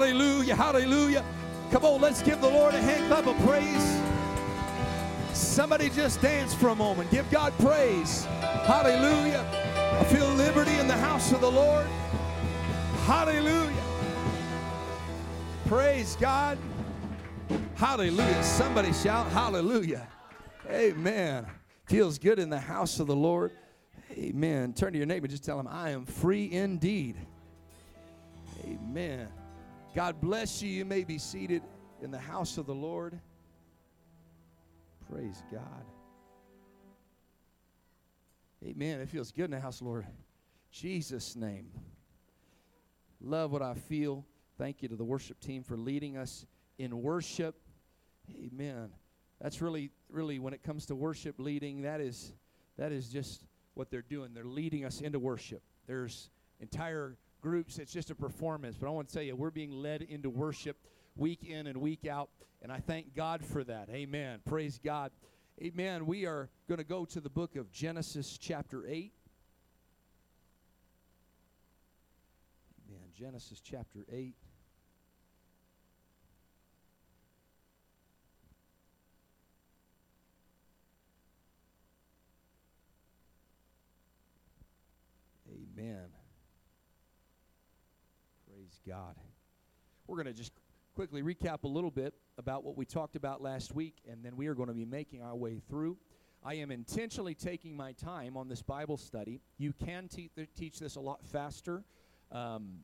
Hallelujah, hallelujah. Come on, let's give the Lord a hand clap of praise. Somebody just dance for a moment. Give God praise. Hallelujah. I feel liberty in the house of the Lord. Hallelujah. Praise God. Hallelujah. Somebody shout hallelujah. Amen. Feels good in the house of the Lord. Amen. Turn to your neighbor, just tell him, I am free indeed. Amen. God bless you. You may be seated in the house of the Lord. Praise God. Amen. It feels good in the house, Lord. Jesus' name. Love what I feel. Thank you to the worship team for leading us in worship. Amen. That's really, really, when it comes to worship leading, that is, that is just what they're doing. They're leading us into worship. There's entire groups, it's just a performance. But I want to tell you, we're being led into worship week in and week out. And I thank God for that. Amen. Praise God. Amen. We are going to go to the book of Genesis, chapter 8. Amen. Genesis, chapter 8. Amen. God. We're going to just quickly recap a little bit about what we talked about last week, and then we are going to be making our way through. I am intentionally taking my time on this Bible study. You can te- teach this a lot faster, um,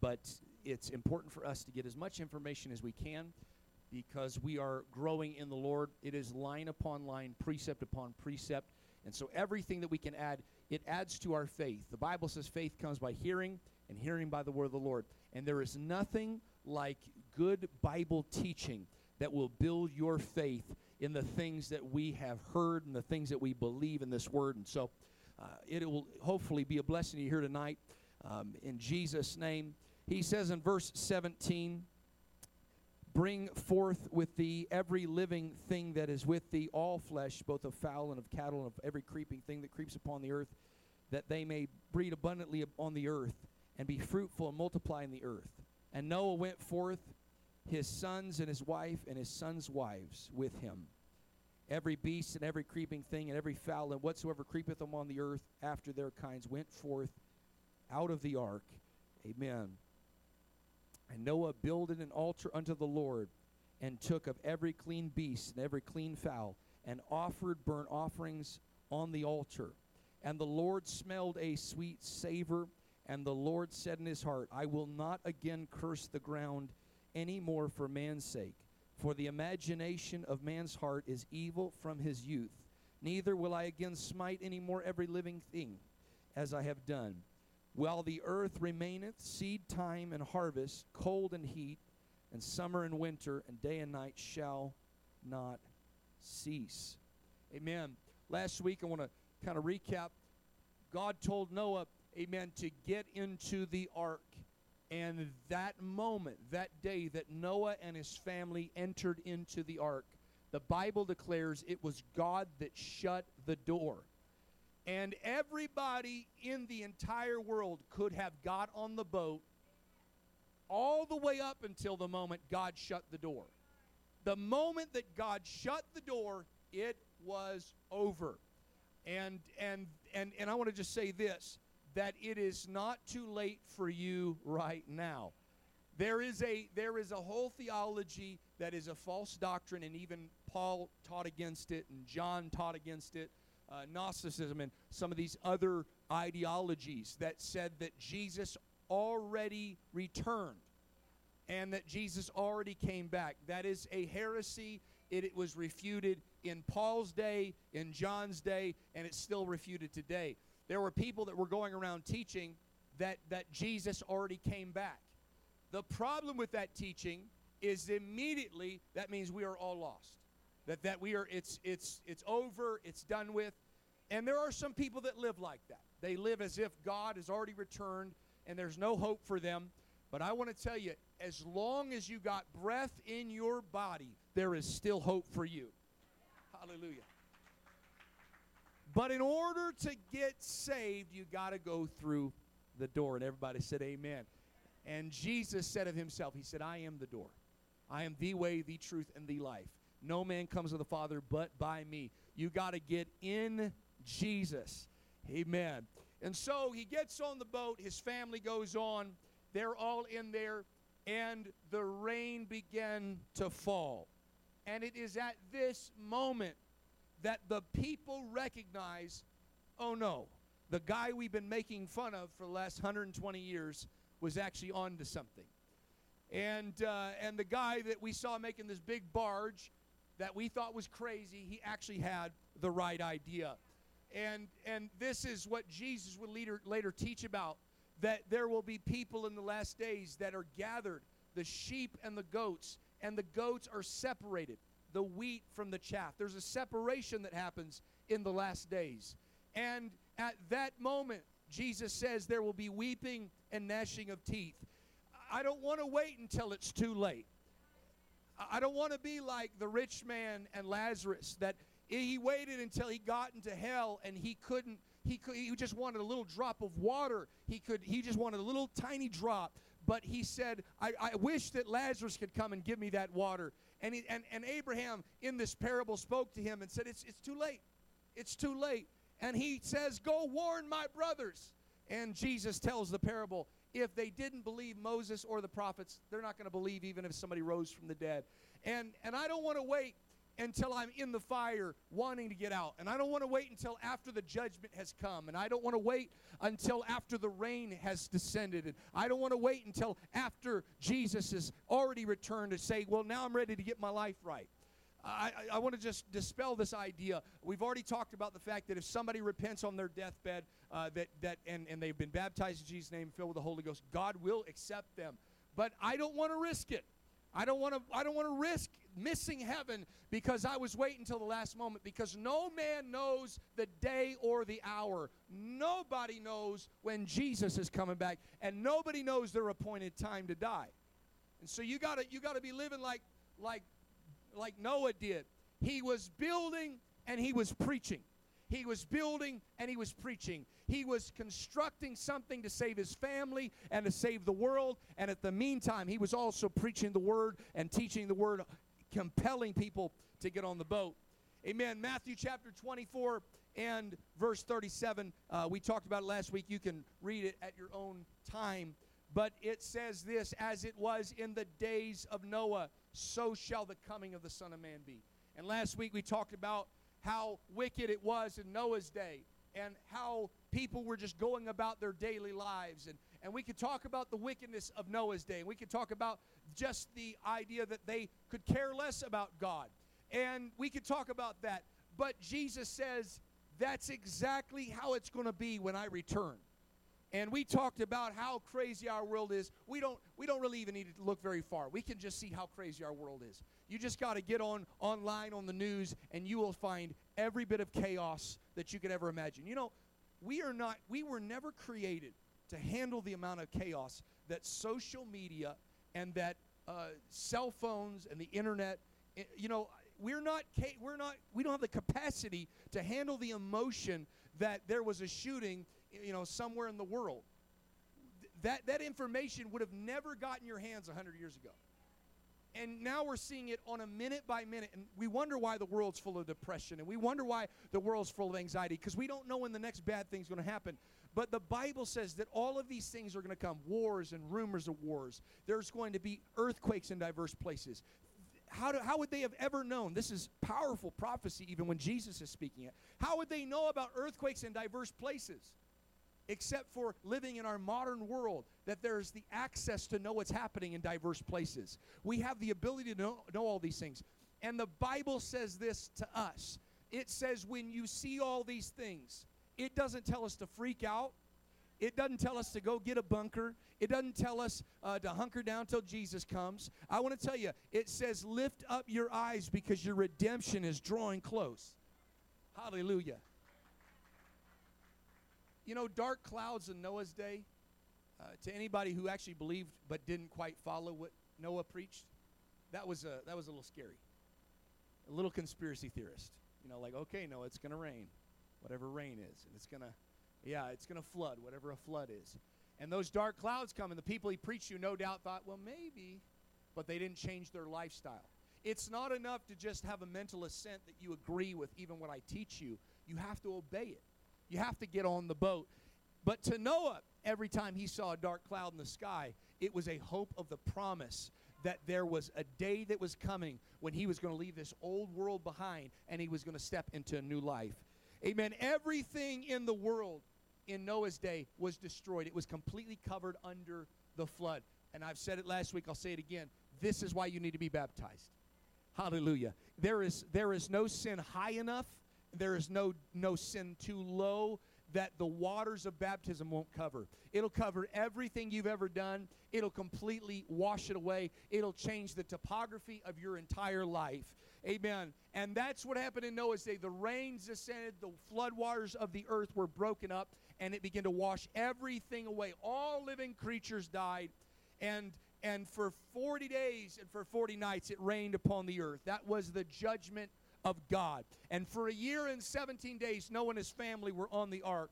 but it's important for us to get as much information as we can because we are growing in the Lord. It is line upon line, precept upon precept. And so everything that we can add, it adds to our faith. The Bible says faith comes by hearing, and hearing by the word of the Lord. And there is nothing like good Bible teaching that will build your faith in the things that we have heard and the things that we believe in this word. And so uh, it will hopefully be a blessing to you here tonight um, in Jesus' name. He says in verse 17, Bring forth with thee every living thing that is with thee, all flesh, both of fowl and of cattle, and of every creeping thing that creeps upon the earth, that they may breed abundantly on the earth and be fruitful and multiply in the earth. And Noah went forth, his sons and his wife, and his sons' wives with him. Every beast and every creeping thing and every fowl and whatsoever creepeth upon the earth after their kinds went forth out of the ark. Amen. And Noah builded an altar unto the Lord, and took of every clean beast and every clean fowl, and offered burnt offerings on the altar. And the Lord smelled a sweet savor and the Lord said in his heart, I will not again curse the ground any more for man's sake. For the imagination of man's heart is evil from his youth. Neither will I again smite any more every living thing, as I have done. While the earth remaineth, seed time and harvest, cold and heat, and summer and winter, and day and night shall not cease. Amen. Last week, I want to kind of recap. God told Noah, amen, to get into the ark. And that moment, that day that Noah and his family entered into the ark, the Bible declares it was God that shut the door. And everybody in the entire world could have got on the boat all the way up until the moment God shut the door. The moment that God shut the door, it was over. And and and and I want to just say this that it is not too late for you right now. There is a there is a whole theology that is a false doctrine, and even Paul taught against it, and John taught against it. Uh, Gnosticism and some of these other ideologies that said that Jesus already returned and that Jesus already came back. That is a heresy. It, it was refuted in Paul's day, in John's day, and it's still refuted today. There were people that were going around teaching that, that Jesus already came back. The problem with that teaching is immediately that means we are all lost. That, that we are, it's, it's, it's over, it's done with. And there are some people that live like that. They live as if God has already returned and there's no hope for them. But I want to tell you, as long as you got breath in your body, there is still hope for you. Hallelujah. But in order to get saved, you got to go through the door. And everybody said, Amen. And Jesus said of himself, He said, I am the door. I am the way, the truth, and the life. No man comes to the Father but by me. You got to get in Jesus. Amen. And so he gets on the boat, his family goes on, they're all in there, and the rain began to fall. And it is at this moment that the people recognize oh no, the guy we've been making fun of for the last 120 years was actually on to something. And, uh, and the guy that we saw making this big barge that we thought was crazy, he actually had the right idea. And, and this is what Jesus would later, later teach about that there will be people in the last days that are gathered, the sheep and the goats, and the goats are separated, the wheat from the chaff. There's a separation that happens in the last days. And at that moment, Jesus says there will be weeping and gnashing of teeth. I don't want to wait until it's too late. I don't want to be like the rich man and Lazarus that he waited until he got into hell and he couldn't he could he just wanted a little drop of water. He could he just wanted a little tiny drop. But he said, I, I wish that Lazarus could come and give me that water. And, he, and, and Abraham in this parable spoke to him and said, it's, it's too late. It's too late. And he says, Go warn my brothers. And Jesus tells the parable if they didn't believe Moses or the prophets, they're not going to believe even if somebody rose from the dead. And, and I don't want to wait until I'm in the fire wanting to get out. And I don't want to wait until after the judgment has come. And I don't want to wait until after the rain has descended. And I don't want to wait until after Jesus has already returned to say, well, now I'm ready to get my life right. I, I, want to just dispel this idea. We've already talked about the fact that if somebody repents on their deathbed, uh, that that and, and they've been baptized in Jesus' name, filled with the Holy Ghost, God will accept them. But I don't want to risk it. I don't want to. I don't want to risk missing heaven because I was waiting until the last moment. Because no man knows the day or the hour. Nobody knows when Jesus is coming back, and nobody knows their appointed time to die. And so you got to you got to be living like like like Noah did. He was building and he was preaching. He was building and he was preaching. He was constructing something to save his family and to save the world. And at the meantime, he was also preaching the word and teaching the word, compelling people to get on the boat. Amen. Matthew chapter 24 and verse 37. Uh, we talked about it last week. You can read it at your own time. But it says this as it was in the days of Noah, so shall the coming of the Son of Man be. And last week we talked about how wicked it was in Noah's day and how people were just going about their daily lives. And, and we could talk about the wickedness of Noah's day. And we could talk about just the idea that they could care less about God. And we could talk about that. But Jesus says that's exactly how it's going to be when I return and we talked about how crazy our world is we don't we don't really even need to look very far we can just see how crazy our world is you just got to get on online on the news and you will find every bit of chaos that you could ever imagine you know we are not we were never created to handle the amount of chaos that social media and that uh, cell phones and the internet eh, you know we're not we're not we don't have the capacity to handle the emotion that there was a shooting you know, somewhere in the world. That, that information would have never gotten your hands 100 years ago. And now we're seeing it on a minute by minute. And we wonder why the world's full of depression. And we wonder why the world's full of anxiety because we don't know when the next bad thing's going to happen. But the Bible says that all of these things are going to come wars and rumors of wars. There's going to be earthquakes in diverse places. How, do, how would they have ever known? This is powerful prophecy, even when Jesus is speaking it. How would they know about earthquakes in diverse places? except for living in our modern world, that there's the access to know what's happening in diverse places. We have the ability to know, know all these things. And the Bible says this to us it says, when you see all these things, it doesn't tell us to freak out. It doesn't tell us to go get a bunker. It doesn't tell us uh, to hunker down till Jesus comes. I want to tell you, it says, lift up your eyes because your redemption is drawing close. Hallelujah. You know, dark clouds in Noah's day, uh, to anybody who actually believed but didn't quite follow what Noah preached, that was a, that was a little scary. A little conspiracy theorist. You know, like, okay, no, it's going to rain, whatever rain is. And it's going to, yeah, it's going to flood, whatever a flood is. And those dark clouds come, and the people he preached to no doubt thought, well, maybe, but they didn't change their lifestyle. It's not enough to just have a mental assent that you agree with even what I teach you. You have to obey it. You have to get on the boat. But to Noah, every time he saw a dark cloud in the sky, it was a hope of the promise that there was a day that was coming when he was going to leave this old world behind and he was going to step into a new life. Amen. Everything in the world in Noah's day was destroyed, it was completely covered under the flood. And I've said it last week, I'll say it again. This is why you need to be baptized. Hallelujah. There is there is no sin high enough. There is no no sin too low that the waters of baptism won't cover. It'll cover everything you've ever done. It'll completely wash it away. It'll change the topography of your entire life. Amen. And that's what happened in Noah's day. The rains descended, the floodwaters of the earth were broken up, and it began to wash everything away. All living creatures died, and and for 40 days and for 40 nights it rained upon the earth. That was the judgment of God. And for a year and 17 days, Noah and his family were on the ark.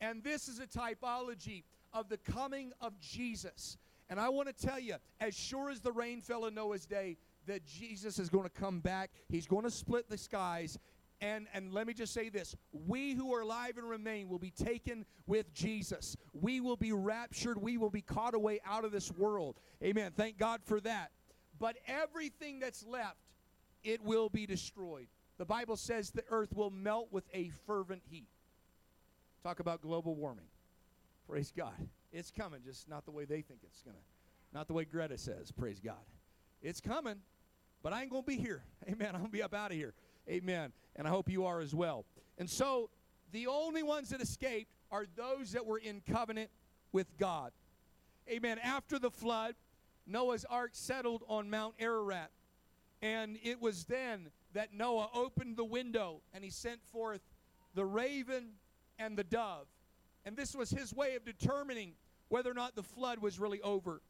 And this is a typology of the coming of Jesus. And I want to tell you, as sure as the rain fell in Noah's day, that Jesus is going to come back. He's going to split the skies and, and let me just say this we who are alive and remain will be taken with Jesus. We will be raptured. We will be caught away out of this world. Amen. Thank God for that. But everything that's left, it will be destroyed. The Bible says the earth will melt with a fervent heat. Talk about global warming. Praise God. It's coming, just not the way they think it's going to. Not the way Greta says, praise God. It's coming, but I ain't going to be here. Amen. I'm going to be up out of here. Amen. And I hope you are as well. And so the only ones that escaped are those that were in covenant with God. Amen. After the flood, Noah's ark settled on Mount Ararat. And it was then that Noah opened the window and he sent forth the raven and the dove. And this was his way of determining whether or not the flood was really over.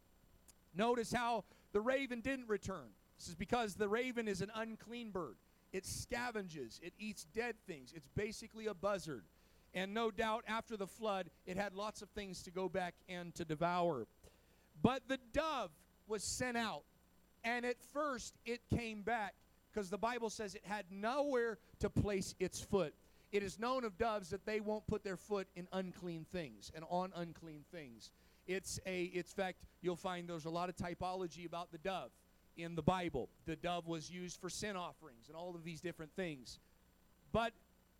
Notice how the raven didn't return. This is because the raven is an unclean bird. It scavenges, it eats dead things. It's basically a buzzard. And no doubt after the flood, it had lots of things to go back and to devour. But the dove was sent out. And at first, it came back because the Bible says it had nowhere to place its foot. It is known of doves that they won't put their foot in unclean things and on unclean things. It's a, it's fact, you'll find there's a lot of typology about the dove in the Bible. The dove was used for sin offerings and all of these different things. But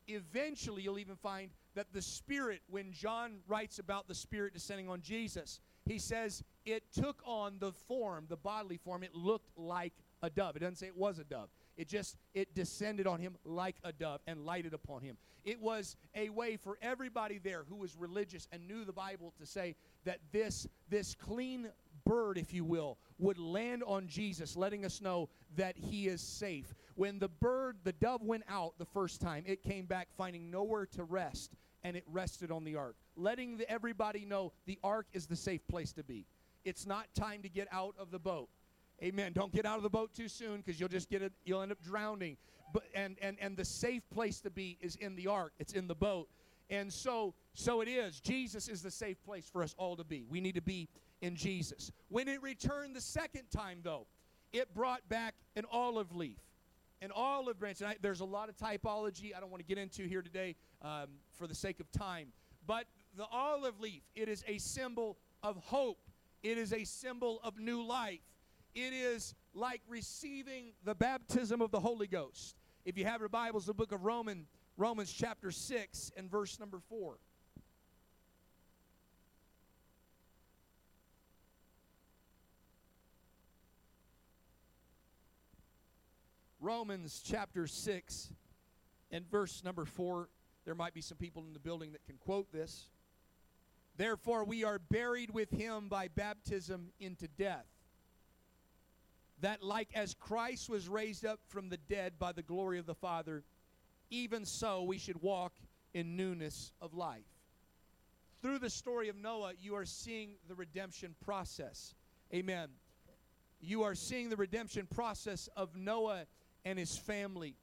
eventually, you'll even find that the Spirit, when John writes about the Spirit descending on Jesus, he says it took on the form, the bodily form. It looked like a dove. It doesn't say it was a dove. It just it descended on him like a dove and lighted upon him. It was a way for everybody there who was religious and knew the Bible to say that this this clean bird, if you will, would land on Jesus, letting us know that he is safe. When the bird, the dove went out the first time, it came back finding nowhere to rest, and it rested on the ark, letting the, everybody know the ark is the safe place to be. It's not time to get out of the boat. Amen. Don't get out of the boat too soon because you'll just get it, you'll end up drowning. But and, and and the safe place to be is in the ark. It's in the boat. And so so it is. Jesus is the safe place for us all to be. We need to be in Jesus. When it returned the second time, though, it brought back an olive leaf, an olive branch. And I, there's a lot of typology I don't want to get into here today um, for the sake of time. But the olive leaf, it is a symbol of hope, it is a symbol of new life. It is like receiving the baptism of the Holy Ghost. If you have your Bibles, the book of Romans, Romans chapter 6 and verse number 4. Romans chapter 6 and verse number 4. There might be some people in the building that can quote this. Therefore, we are buried with him by baptism into death. That, like as Christ was raised up from the dead by the glory of the Father, even so we should walk in newness of life. Through the story of Noah, you are seeing the redemption process. Amen. You are seeing the redemption process of Noah and his family.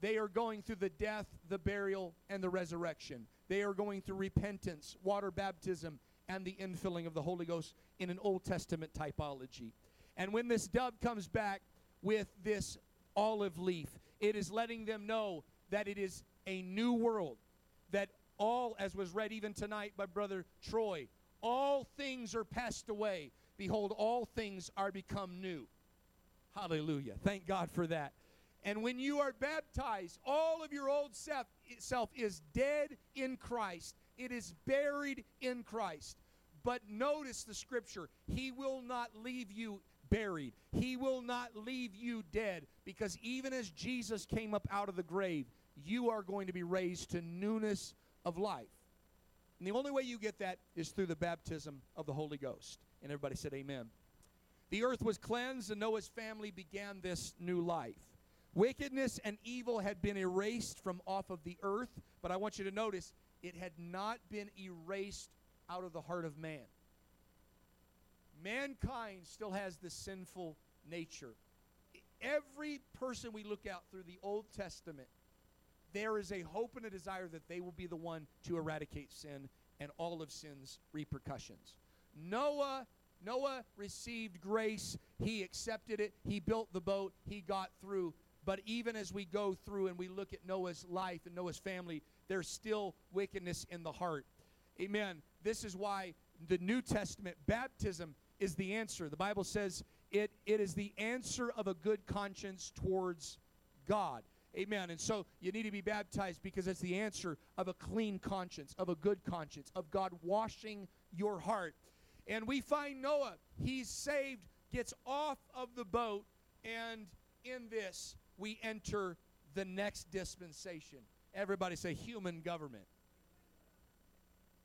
They are going through the death, the burial, and the resurrection. They are going through repentance, water baptism, and the infilling of the Holy Ghost in an Old Testament typology. And when this dove comes back with this olive leaf, it is letting them know that it is a new world, that all, as was read even tonight by Brother Troy, all things are passed away. Behold, all things are become new. Hallelujah. Thank God for that. And when you are baptized, all of your old self, self is dead in Christ. It is buried in Christ. But notice the scripture He will not leave you buried, He will not leave you dead, because even as Jesus came up out of the grave, you are going to be raised to newness of life. And the only way you get that is through the baptism of the Holy Ghost. And everybody said, Amen. The earth was cleansed, and Noah's family began this new life. Wickedness and evil had been erased from off of the earth, but I want you to notice it had not been erased out of the heart of man. Mankind still has the sinful nature. Every person we look out through the Old Testament, there is a hope and a desire that they will be the one to eradicate sin and all of sin's repercussions. Noah Noah received grace. He accepted it. He built the boat. He got through. But even as we go through and we look at Noah's life and Noah's family, there's still wickedness in the heart. Amen. This is why the New Testament baptism is the answer. The Bible says it, it is the answer of a good conscience towards God. Amen. And so you need to be baptized because it's the answer of a clean conscience, of a good conscience, of God washing your heart. And we find Noah, he's saved, gets off of the boat, and in this, we enter the next dispensation. Everybody say human government.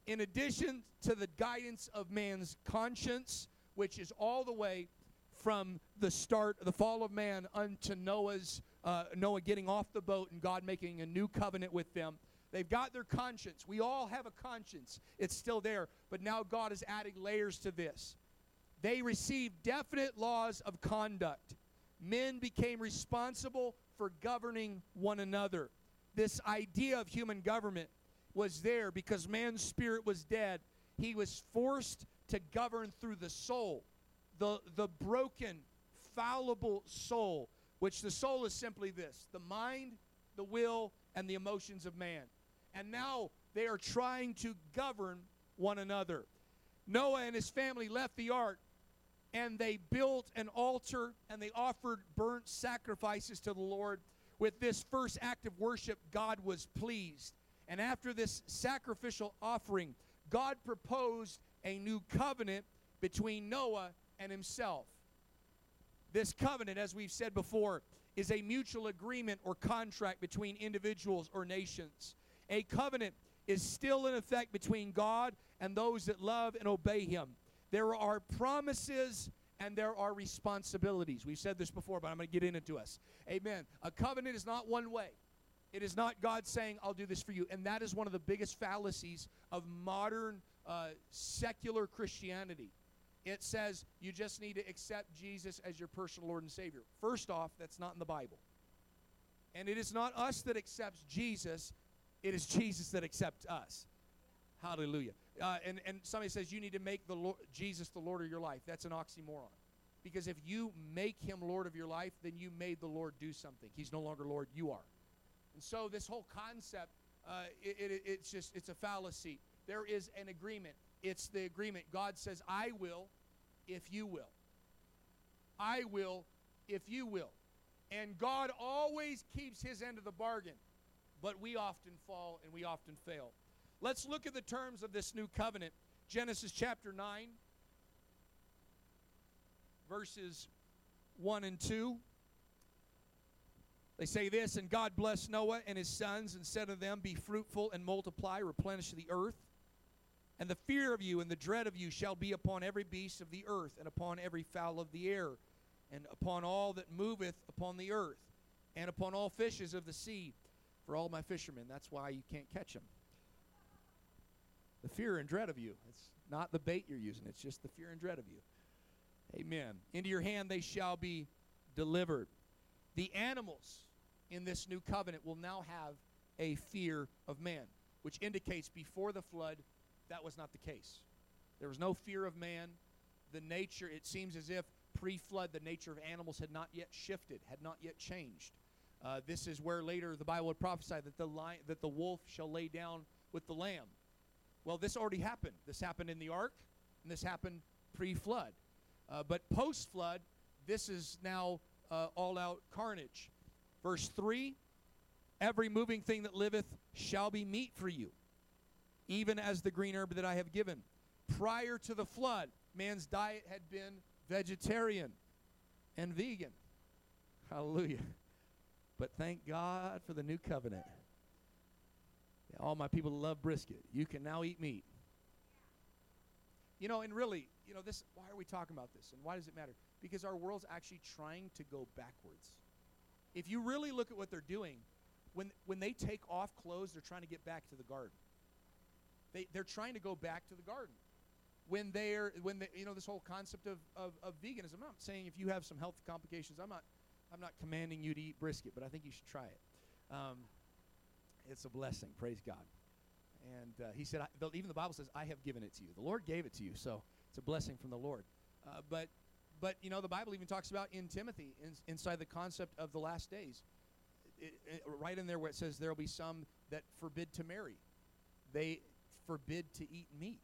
In addition to the guidance of man's conscience, which is all the way from the start, the fall of man, unto Noah's uh, Noah getting off the boat and God making a new covenant with them. They've got their conscience. We all have a conscience. It's still there. But now God is adding layers to this. They received definite laws of conduct. Men became responsible for governing one another. This idea of human government was there because man's spirit was dead. He was forced to govern through the soul, the, the broken, fallible soul, which the soul is simply this the mind, the will, and the emotions of man and now they are trying to govern one another. Noah and his family left the ark and they built an altar and they offered burnt sacrifices to the Lord. With this first act of worship, God was pleased. And after this sacrificial offering, God proposed a new covenant between Noah and himself. This covenant, as we've said before, is a mutual agreement or contract between individuals or nations. A covenant is still in effect between God and those that love and obey Him. There are promises and there are responsibilities. We've said this before, but I'm going to get into us. Amen. A covenant is not one way. It is not God saying, I'll do this for you. And that is one of the biggest fallacies of modern uh, secular Christianity. It says you just need to accept Jesus as your personal Lord and Savior. First off, that's not in the Bible. And it is not us that accepts Jesus, it is Jesus that accepts us. Hallelujah. Uh, and, and somebody says you need to make the Lord, Jesus the Lord of your life. That's an oxymoron. Because if you make him Lord of your life, then you made the Lord do something. He's no longer Lord, you are. And so this whole concept, uh, it, it, it's just, it's a fallacy. There is an agreement. It's the agreement. God says, I will if you will. I will if you will. And God always keeps his end of the bargain but we often fall and we often fail. Let's look at the terms of this new covenant. Genesis chapter 9, verses 1 and 2. They say this, and God blessed Noah and his sons and said to them, Be fruitful and multiply, replenish the earth. And the fear of you and the dread of you shall be upon every beast of the earth, and upon every fowl of the air, and upon all that moveth upon the earth, and upon all fishes of the sea for all my fishermen. That's why you can't catch them. The fear and dread of you. It's not the bait you're using, it's just the fear and dread of you. Amen. Into your hand they shall be delivered. The animals in this new covenant will now have a fear of man, which indicates before the flood that was not the case. There was no fear of man. The nature, it seems as if pre flood, the nature of animals had not yet shifted, had not yet changed. Uh, this is where later the Bible would prophesy that the, lion, that the wolf shall lay down with the lamb. Well, this already happened. This happened in the ark, and this happened pre flood. Uh, but post flood, this is now uh, all out carnage. Verse 3 Every moving thing that liveth shall be meat for you, even as the green herb that I have given. Prior to the flood, man's diet had been vegetarian and vegan. Hallelujah. But thank God for the new covenant. All my people love brisket. You can now eat meat. You know, and really, you know, this why are we talking about this and why does it matter? Because our world's actually trying to go backwards. If you really look at what they're doing, when when they take off clothes, they're trying to get back to the garden. They they're trying to go back to the garden. When they're when they, you know this whole concept of, of, of veganism. I'm not saying if you have some health complications, I'm not I'm not commanding you to eat brisket, but I think you should try it. Um, it's a blessing. Praise God. And uh, he said, I, even the Bible says, I have given it to you. The Lord gave it to you, so it's a blessing from the Lord. Uh, but, but, you know, the Bible even talks about in Timothy, in, inside the concept of the last days, it, it, right in there where it says there will be some that forbid to marry. They forbid to eat meat.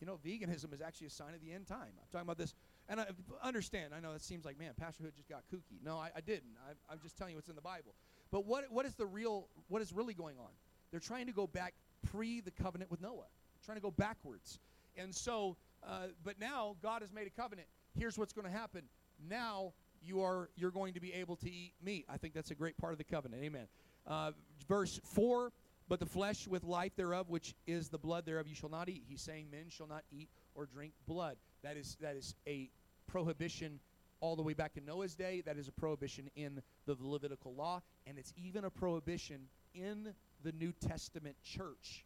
You know, veganism is actually a sign of the end time. I'm talking about this, and I understand. I know it seems like, man, Pastor Hood just got kooky. No, I, I didn't. I, I'm just telling you what's in the Bible. But what, what is the real, what is really going on? They're trying to go back pre the covenant with Noah, trying to go backwards. And so, uh, but now God has made a covenant. Here's what's going to happen. Now you are you're going to be able to eat meat. I think that's a great part of the covenant. Amen. Uh, verse four. But the flesh with life thereof, which is the blood thereof, you shall not eat. He's saying men shall not eat or drink blood. That is that is a prohibition all the way back in Noah's day. That is a prohibition in the Levitical law, and it's even a prohibition in the New Testament church.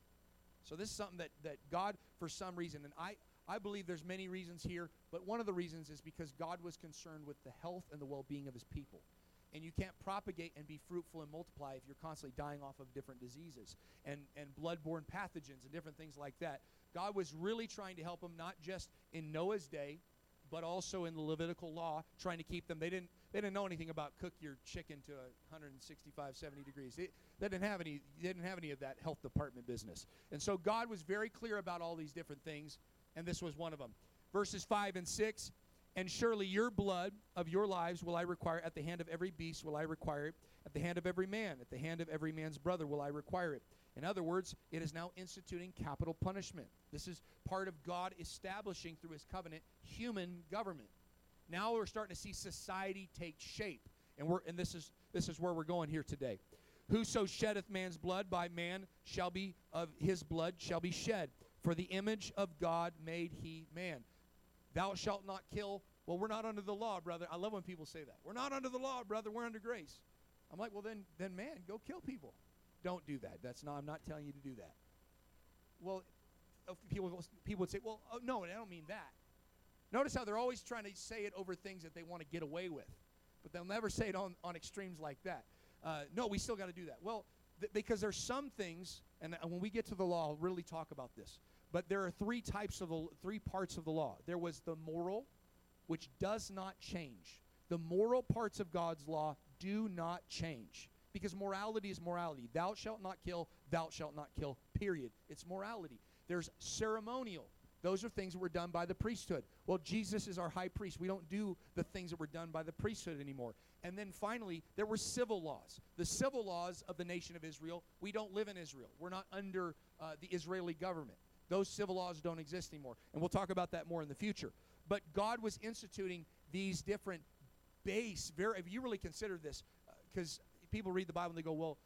So this is something that, that God, for some reason, and I, I believe there's many reasons here, but one of the reasons is because God was concerned with the health and the well-being of his people. And you can't propagate and be fruitful and multiply if you're constantly dying off of different diseases and, and bloodborne pathogens and different things like that. God was really trying to help them, not just in Noah's day, but also in the Levitical law, trying to keep them. They didn't they didn't know anything about cook your chicken to 165, 70 degrees. They, they didn't have any they didn't have any of that health department business. And so God was very clear about all these different things, and this was one of them. Verses five and six. And surely your blood of your lives will I require at the hand of every beast will I require it, at the hand of every man, at the hand of every man's brother will I require it. In other words, it is now instituting capital punishment. This is part of God establishing through his covenant human government. Now we're starting to see society take shape. And we're and this is this is where we're going here today. Whoso sheddeth man's blood by man shall be of his blood shall be shed. For the image of God made he man. Thou shalt not kill. Well, we're not under the law, brother. I love when people say that. We're not under the law, brother. We're under grace. I'm like, well then then man, go kill people. Don't do that. That's not. I'm not telling you to do that. Well, people people would say, well, oh, no, I don't mean that. Notice how they're always trying to say it over things that they want to get away with, but they'll never say it on on extremes like that. Uh, no, we still got to do that. Well, th- because there's some things, and, and when we get to the law, I'll really talk about this. But there are three types of the three parts of the law. There was the moral, which does not change. The moral parts of God's law do not change because morality is morality. Thou shalt not kill, thou shalt not kill, period. It's morality. There's ceremonial. Those are things that were done by the priesthood. Well, Jesus is our high priest. We don't do the things that were done by the priesthood anymore. And then finally, there were civil laws. The civil laws of the nation of Israel, we don't live in Israel. We're not under uh, the Israeli government. Those civil laws don't exist anymore. And we'll talk about that more in the future. But God was instituting these different base, very, if you really consider this, because uh, people read the Bible and they go, well,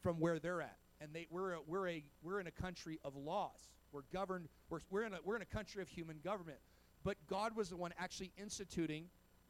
from where they're at. And they, we're, a, we're, a, we're in a country of laws. We're governed, we're, we're, in a, we're in a country of human government. But God was the one actually instituting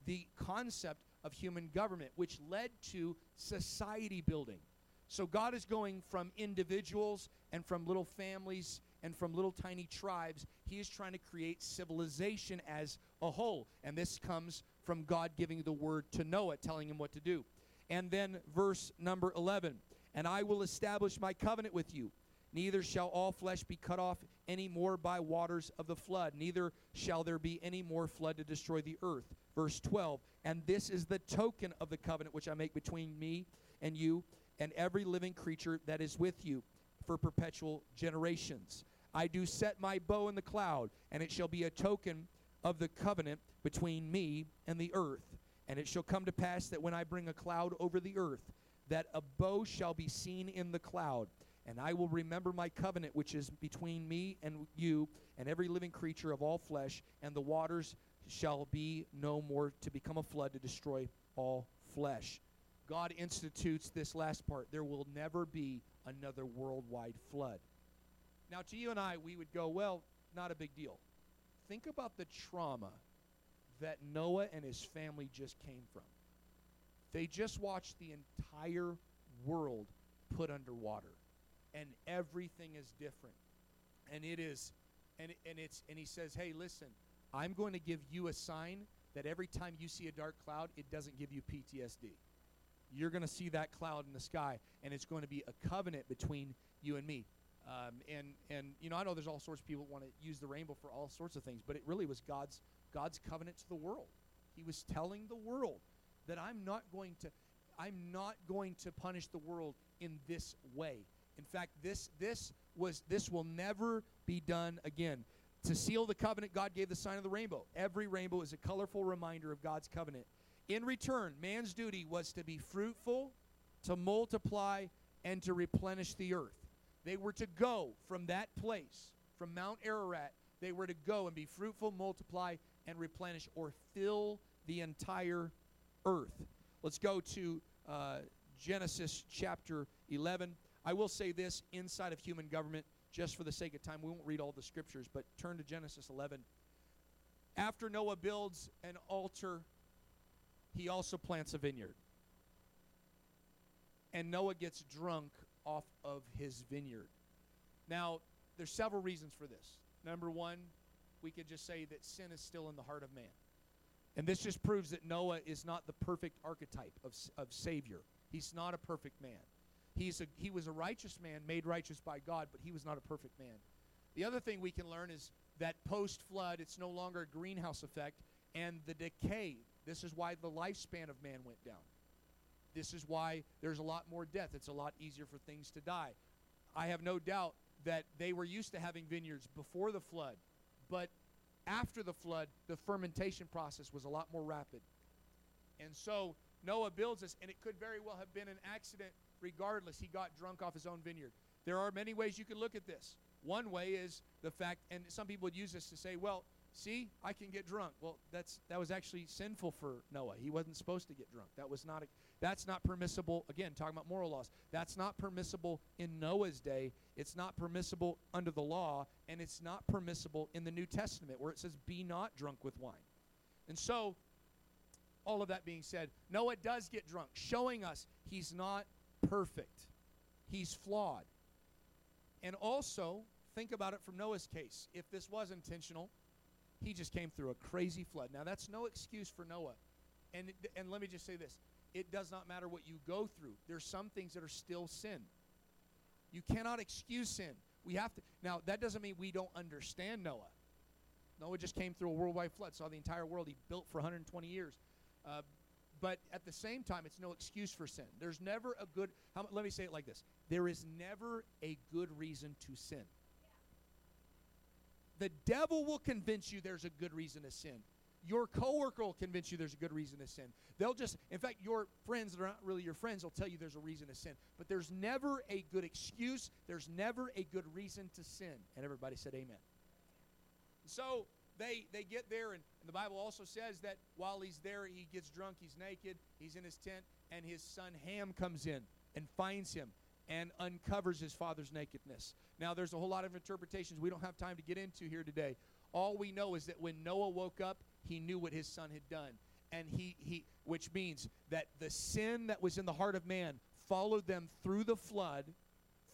the concept of human government, which led to society building. So God is going from individuals and from little families and from little tiny tribes. He is trying to create civilization as a whole. And this comes from God giving the word to Noah, telling him what to do. And then verse number 11 And I will establish my covenant with you. Neither shall all flesh be cut off any more by waters of the flood, neither shall there be any more flood to destroy the earth. Verse 12, and this is the token of the covenant which I make between me and you and every living creature that is with you for perpetual generations. I do set my bow in the cloud, and it shall be a token of the covenant between me and the earth. And it shall come to pass that when I bring a cloud over the earth, that a bow shall be seen in the cloud. And I will remember my covenant which is between me and you and every living creature of all flesh, and the waters shall be no more to become a flood to destroy all flesh. God institutes this last part. There will never be another worldwide flood. Now, to you and I, we would go, well, not a big deal. Think about the trauma that Noah and his family just came from. They just watched the entire world put underwater, and everything is different. And it is, and, and it's, and he says, hey, listen, I'm going to give you a sign that every time you see a dark cloud, it doesn't give you PTSD. You're going to see that cloud in the sky, and it's going to be a covenant between you and me. Um, and and you know, I know there's all sorts of people want to use the rainbow for all sorts of things, but it really was God's God's covenant to the world. He was telling the world that I'm not going to I'm not going to punish the world in this way. In fact, this this was this will never be done again. To seal the covenant, God gave the sign of the rainbow. Every rainbow is a colorful reminder of God's covenant. In return, man's duty was to be fruitful, to multiply, and to replenish the earth. They were to go from that place, from Mount Ararat, they were to go and be fruitful, multiply, and replenish, or fill the entire earth. Let's go to uh, Genesis chapter 11. I will say this inside of human government, just for the sake of time, we won't read all the scriptures, but turn to Genesis 11. After Noah builds an altar, he also plants a vineyard. And Noah gets drunk off of his vineyard. Now, there's several reasons for this. Number one, we could just say that sin is still in the heart of man. And this just proves that Noah is not the perfect archetype of, of Savior. He's not a perfect man. He's a, he was a righteous man, made righteous by God, but he was not a perfect man. The other thing we can learn is that post flood, it's no longer a greenhouse effect, and the decay. This is why the lifespan of man went down. This is why there's a lot more death. It's a lot easier for things to die. I have no doubt that they were used to having vineyards before the flood, but after the flood, the fermentation process was a lot more rapid. And so Noah builds this, and it could very well have been an accident regardless. He got drunk off his own vineyard. There are many ways you could look at this. One way is the fact, and some people would use this to say, well, see, I can get drunk. Well, that's that was actually sinful for Noah. He wasn't supposed to get drunk. That was not a, that's not permissible. Again, talking about moral laws. That's not permissible in Noah's day. It's not permissible under the law, and it's not permissible in the New Testament where it says be not drunk with wine. And so all of that being said, Noah does get drunk, showing us he's not perfect. He's flawed. And also, think about it from Noah's case. If this was intentional, he just came through a crazy flood. Now, that's no excuse for Noah. And, and let me just say this it does not matter what you go through, there's some things that are still sin. You cannot excuse sin. We have to. Now, that doesn't mean we don't understand Noah. Noah just came through a worldwide flood, saw the entire world he built for 120 years. Uh, but at the same time, it's no excuse for sin. There's never a good, how, let me say it like this there is never a good reason to sin. The devil will convince you there's a good reason to sin. Your coworker will convince you there's a good reason to sin. They'll just, in fact, your friends that are not really your friends will tell you there's a reason to sin. But there's never a good excuse. There's never a good reason to sin. And everybody said amen. So they they get there, and, and the Bible also says that while he's there, he gets drunk, he's naked, he's in his tent, and his son Ham comes in and finds him and uncovers his father's nakedness. Now, there's a whole lot of interpretations we don't have time to get into here today. All we know is that when Noah woke up, he knew what his son had done. And he, he which means that the sin that was in the heart of man followed them through the flood,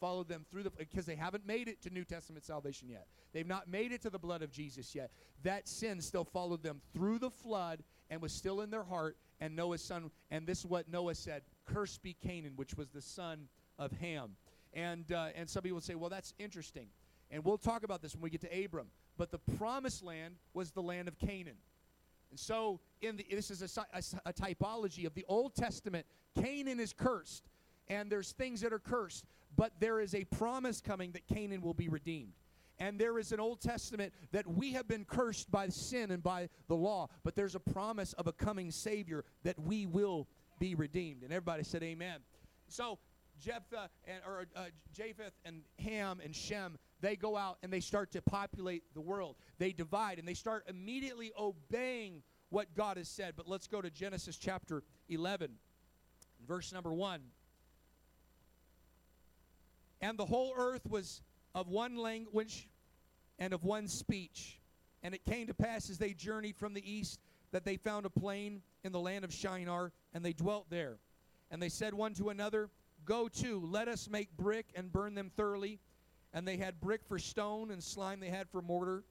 followed them through the because they haven't made it to New Testament salvation yet. They've not made it to the blood of Jesus yet. That sin still followed them through the flood and was still in their heart. And Noah's son, and this is what Noah said: "Cursed be Canaan, which was the son of Ham." And uh, and some people say, "Well, that's interesting." And we'll talk about this when we get to Abram. But the promised land was the land of Canaan. And so, in the, this is a, a, a typology of the Old Testament. Canaan is cursed, and there's things that are cursed, but there is a promise coming that Canaan will be redeemed. And there is an Old Testament that we have been cursed by sin and by the law, but there's a promise of a coming Savior that we will be redeemed. And everybody said, Amen. So Jephthah and or uh, Japheth and Ham and Shem, they go out and they start to populate the world. They divide and they start immediately obeying what God has said. But let's go to Genesis chapter 11, verse number 1. And the whole earth was of one language and of one speech. And it came to pass as they journeyed from the east that they found a plain in the land of Shinar, and they dwelt there. And they said one to another, Go to, let us make brick and burn them thoroughly. And they had brick for stone, and slime they had for mortar.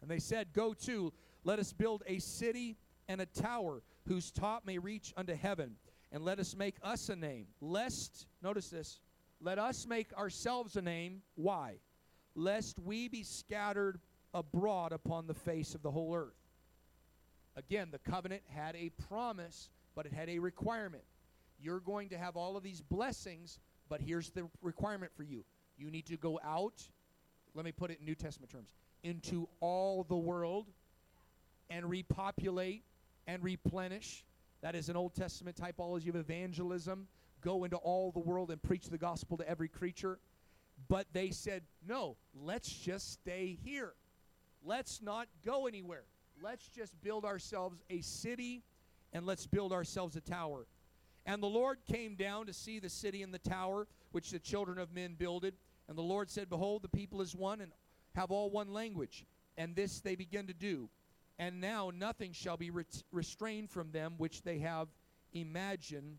And they said, Go to, let us build a city and a tower whose top may reach unto heaven. And let us make us a name, lest, notice this, let us make ourselves a name. Why? Lest we be scattered abroad upon the face of the whole earth. Again, the covenant had a promise, but it had a requirement. You're going to have all of these blessings, but here's the requirement for you. You need to go out, let me put it in New Testament terms, into all the world and repopulate and replenish. That is an Old Testament typology of evangelism. Go into all the world and preach the gospel to every creature. But they said, no, let's just stay here. Let's not go anywhere. Let's just build ourselves a city and let's build ourselves a tower. And the Lord came down to see the city and the tower which the children of men builded. And the Lord said, Behold, the people is one and have all one language. And this they begin to do. And now nothing shall be re- restrained from them which they have imagined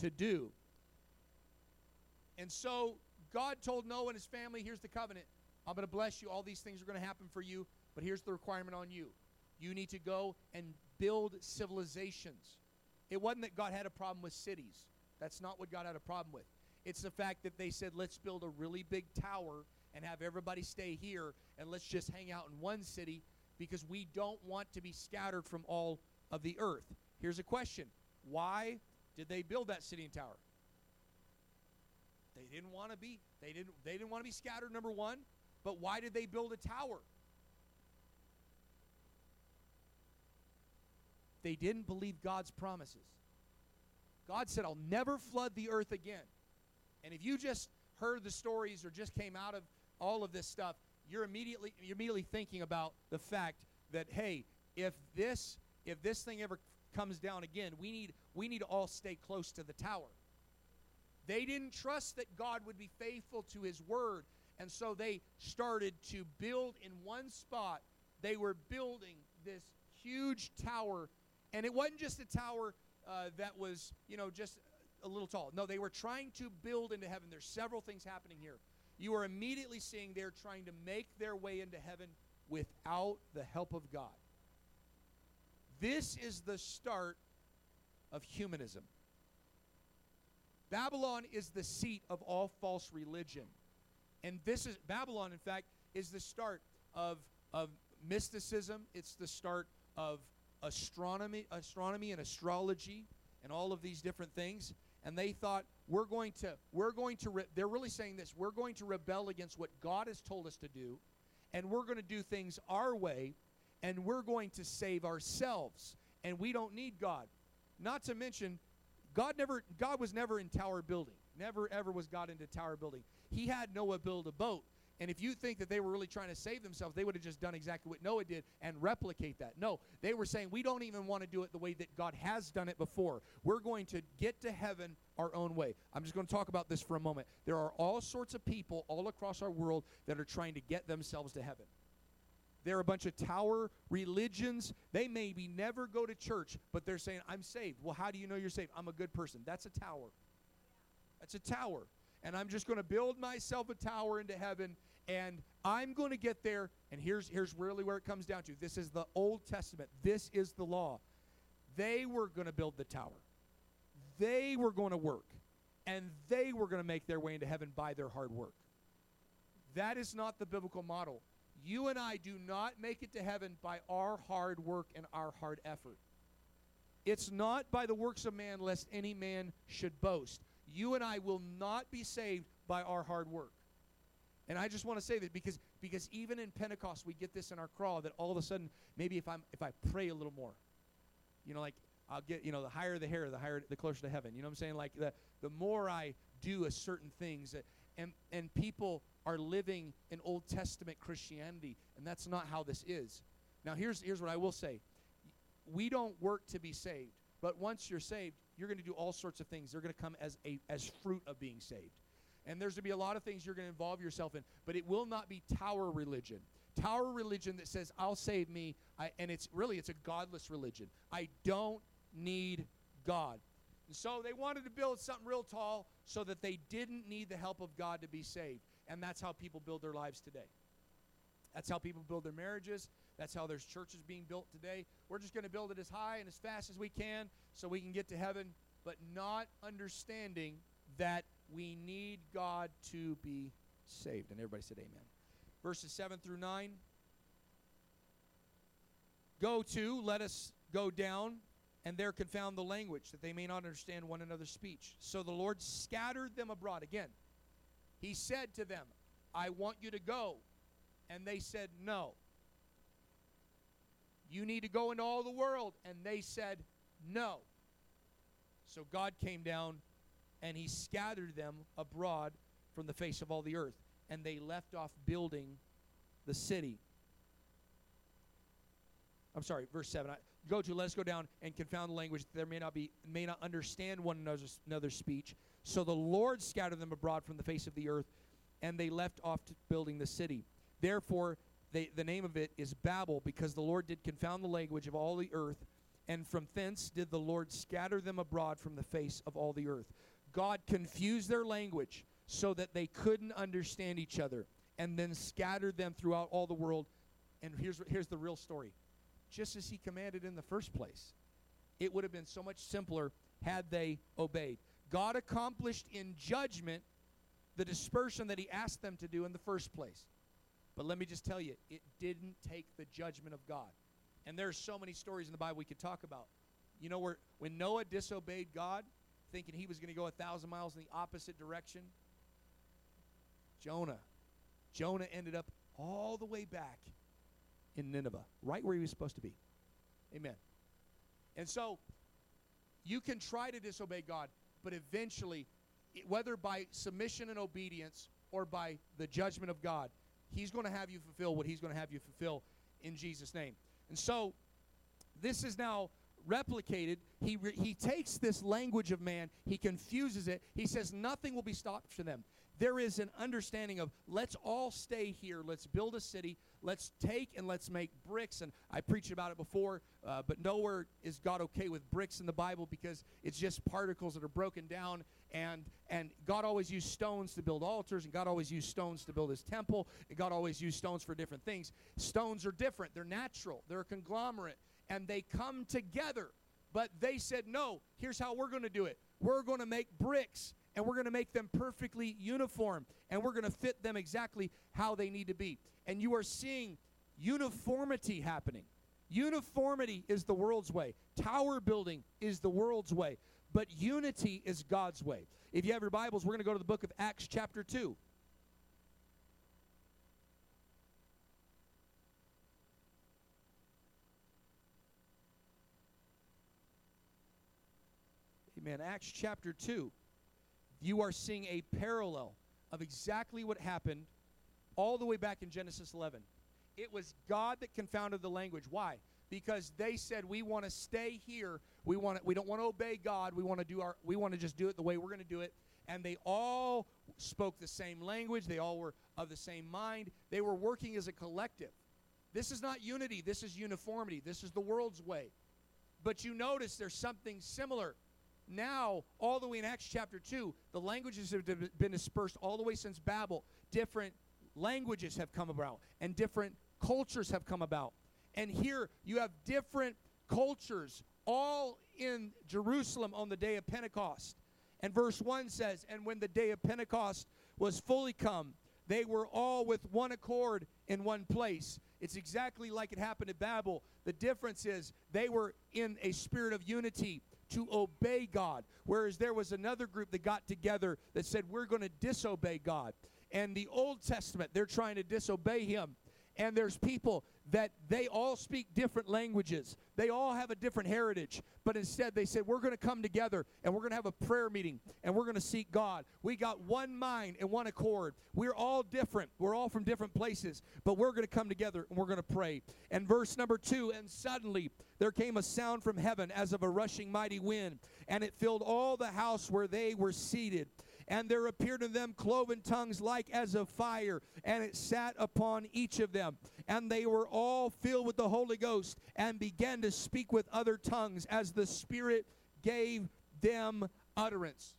to do. And so God told Noah and his family, Here's the covenant. I'm going to bless you. All these things are going to happen for you. But here's the requirement on you you need to go and build civilizations. It wasn't that God had a problem with cities. That's not what God had a problem with. It's the fact that they said, let's build a really big tower and have everybody stay here and let's just hang out in one city because we don't want to be scattered from all of the earth. Here's a question Why did they build that city and tower? They didn't want to be they didn't they didn't want to be scattered number 1, but why did they build a tower? They didn't believe God's promises. God said, I'll never flood the earth again. And if you just heard the stories or just came out of all of this stuff, you're immediately you're immediately thinking about the fact that hey, if this if this thing ever comes down again, we need we need to all stay close to the tower. They didn't trust that God would be faithful to his word, and so they started to build in one spot. They were building this huge tower and it wasn't just a tower uh, that was, you know, just a little tall. No, they were trying to build into heaven. There's several things happening here. You are immediately seeing they're trying to make their way into heaven without the help of God. This is the start of humanism. Babylon is the seat of all false religion. And this is Babylon, in fact, is the start of, of mysticism. It's the start of astronomy, astronomy and astrology and all of these different things. And they thought we're going to we're going to re- they're really saying this we're going to rebel against what God has told us to do, and we're going to do things our way, and we're going to save ourselves, and we don't need God. Not to mention, God never God was never in tower building. Never ever was God into tower building. He had Noah build a boat. And if you think that they were really trying to save themselves, they would have just done exactly what Noah did and replicate that. No, they were saying, we don't even want to do it the way that God has done it before. We're going to get to heaven our own way. I'm just going to talk about this for a moment. There are all sorts of people all across our world that are trying to get themselves to heaven. They're a bunch of tower religions. They maybe never go to church, but they're saying, I'm saved. Well, how do you know you're saved? I'm a good person. That's a tower. That's a tower. And I'm just going to build myself a tower into heaven and I'm going to get there. And here's, here's really where it comes down to this is the Old Testament, this is the law. They were going to build the tower, they were going to work, and they were going to make their way into heaven by their hard work. That is not the biblical model. You and I do not make it to heaven by our hard work and our hard effort. It's not by the works of man, lest any man should boast. You and I will not be saved by our hard work. And I just want to say that because because even in Pentecost we get this in our crawl that all of a sudden maybe if I'm if I pray a little more, you know, like I'll get you know the higher the hair, the higher the closer to heaven. You know what I'm saying? Like the the more I do a certain things, that, and and people are living in Old Testament Christianity, and that's not how this is. Now here's here's what I will say: we don't work to be saved, but once you're saved, you're going to do all sorts of things. They're going to come as a as fruit of being saved. And there's going to be a lot of things you're going to involve yourself in, but it will not be tower religion. Tower religion that says, I'll save me, I, and it's really, it's a godless religion. I don't need God. And so they wanted to build something real tall so that they didn't need the help of God to be saved. And that's how people build their lives today. That's how people build their marriages. That's how there's churches being built today. We're just going to build it as high and as fast as we can so we can get to heaven, but not understanding that we need God to be saved. And everybody said amen. Verses 7 through 9. Go to, let us go down, and there confound the language, that they may not understand one another's speech. So the Lord scattered them abroad. Again, he said to them, I want you to go. And they said, No. You need to go into all the world. And they said, No. So God came down and he scattered them abroad from the face of all the earth. And they left off building the city. I'm sorry, verse 7. I, go to, let us go down and confound the language. That there may not be, may not understand one another's, another's speech. So the Lord scattered them abroad from the face of the earth, and they left off building the city. Therefore, they, the name of it is Babel, because the Lord did confound the language of all the earth, and from thence did the Lord scatter them abroad from the face of all the earth. God confused their language so that they couldn't understand each other and then scattered them throughout all the world. And here's, here's the real story just as He commanded in the first place. It would have been so much simpler had they obeyed. God accomplished in judgment the dispersion that He asked them to do in the first place. But let me just tell you, it didn't take the judgment of God. And there's so many stories in the Bible we could talk about. You know, where when Noah disobeyed God, thinking he was going to go a thousand miles in the opposite direction. Jonah. Jonah ended up all the way back in Nineveh, right where he was supposed to be. Amen. And so you can try to disobey God, but eventually, whether by submission and obedience or by the judgment of God, He's going to have you fulfill what He's going to have you fulfill in Jesus' name. And so, this is now replicated. He, re- he takes this language of man, he confuses it. He says nothing will be stopped for them. There is an understanding of let's all stay here, let's build a city, let's take and let's make bricks. And I preached about it before, uh, but nowhere is God okay with bricks in the Bible because it's just particles that are broken down. And, and God always used stones to build altars, and God always used stones to build his temple, and God always used stones for different things. Stones are different, they're natural, they're a conglomerate and they come together. But they said, no, here's how we're going to do it. We're going to make bricks and we're going to make them perfectly uniform and we're going to fit them exactly how they need to be. And you are seeing uniformity happening. Uniformity is the world's way, tower building is the world's way, but unity is God's way. If you have your Bibles, we're going to go to the book of Acts, chapter 2. Amen. Acts chapter 2. You are seeing a parallel of exactly what happened all the way back in Genesis 11. It was God that confounded the language. Why? Because they said we want to stay here. We want to, we don't want to obey God. We want to do our we want to just do it the way we're going to do it. And they all spoke the same language. They all were of the same mind. They were working as a collective. This is not unity. This is uniformity. This is the world's way. But you notice there's something similar now, all the way in Acts chapter 2, the languages have been dispersed all the way since Babel. Different languages have come about, and different cultures have come about. And here you have different cultures all in Jerusalem on the day of Pentecost. And verse 1 says, And when the day of Pentecost was fully come, they were all with one accord in one place. It's exactly like it happened at Babel. The difference is they were in a spirit of unity to obey God, whereas there was another group that got together that said, We're going to disobey God. And the Old Testament, they're trying to disobey Him. And there's people that they all speak different languages. They all have a different heritage. But instead, they said, We're going to come together and we're going to have a prayer meeting and we're going to seek God. We got one mind and one accord. We're all different. We're all from different places, but we're going to come together and we're going to pray. And verse number two, and suddenly there came a sound from heaven as of a rushing mighty wind, and it filled all the house where they were seated and there appeared to them cloven tongues like as of fire, and it sat upon each of them. And they were all filled with the Holy Ghost and began to speak with other tongues as the Spirit gave them utterance.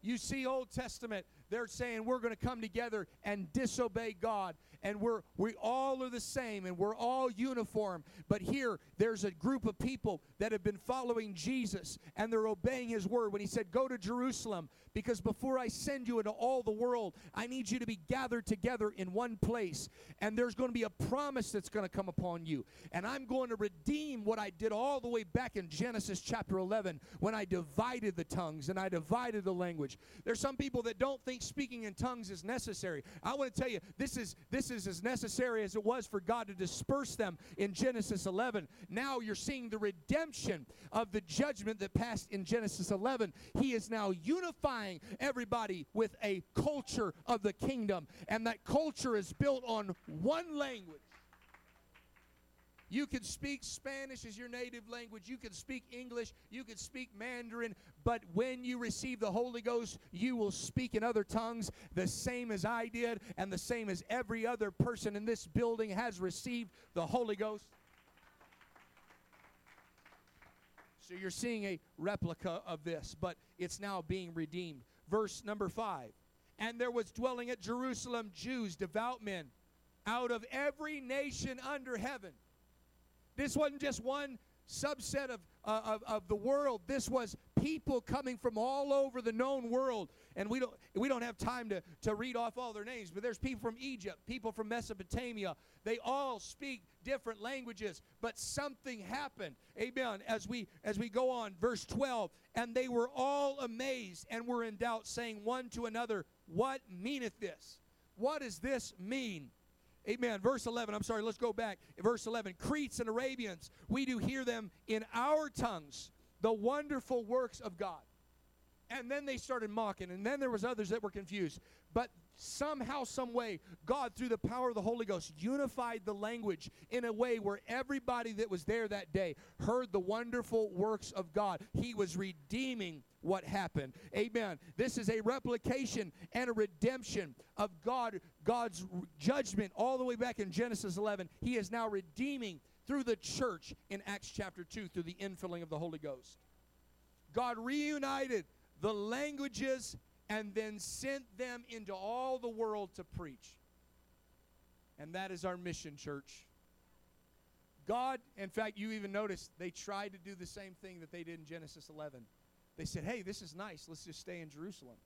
You see, Old Testament, they're saying we're going to come together and disobey God and we're we all are the same and we're all uniform but here there's a group of people that have been following Jesus and they're obeying his word when he said go to Jerusalem because before I send you into all the world, I need you to be gathered together in one place. And there's going to be a promise that's going to come upon you. And I'm going to redeem what I did all the way back in Genesis chapter 11 when I divided the tongues and I divided the language. There's some people that don't think speaking in tongues is necessary. I want to tell you, this is this is as necessary as it was for God to disperse them in Genesis 11. Now you're seeing the redemption of the judgment that passed in Genesis 11. He is now unifying everybody with a culture of the kingdom. And that culture is built on one language. You can speak Spanish as your native language. You can speak English. You can speak Mandarin. But when you receive the Holy Ghost, you will speak in other tongues, the same as I did, and the same as every other person in this building has received the Holy Ghost. So you're seeing a replica of this, but it's now being redeemed. Verse number five. And there was dwelling at Jerusalem Jews, devout men, out of every nation under heaven. This wasn't just one subset of, uh, of, of the world. This was people coming from all over the known world. And we don't, we don't have time to, to read off all their names, but there's people from Egypt, people from Mesopotamia. They all speak different languages, but something happened. Amen. As we as we go on, verse 12, and they were all amazed and were in doubt, saying one to another, What meaneth this? What does this mean? Amen. Verse 11, I'm sorry, let's go back. Verse 11 Cretes and Arabians, we do hear them in our tongues, the wonderful works of God. And then they started mocking, and then there was others that were confused. But somehow, some way, God, through the power of the Holy Ghost, unified the language in a way where everybody that was there that day heard the wonderful works of God. He was redeeming what happened. Amen. This is a replication and a redemption of God, God's judgment all the way back in Genesis 11. He is now redeeming through the church in Acts chapter 2 through the infilling of the Holy Ghost. God reunited the languages and then sent them into all the world to preach. And that is our mission, church. God, in fact, you even noticed they tried to do the same thing that they did in Genesis 11. They said, hey, this is nice. Let's just stay in Jerusalem.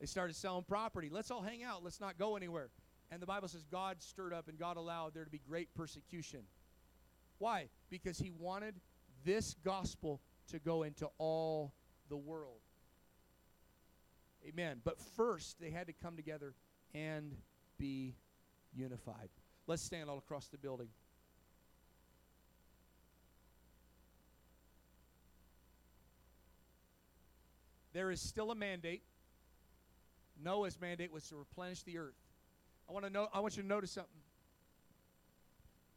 They started selling property. Let's all hang out. Let's not go anywhere. And the Bible says God stirred up and God allowed there to be great persecution. Why? Because he wanted this gospel to go into all the world. Amen. But first, they had to come together and be unified. Let's stand all across the building. There is still a mandate. Noah's mandate was to replenish the earth. I want to know I want you to notice something.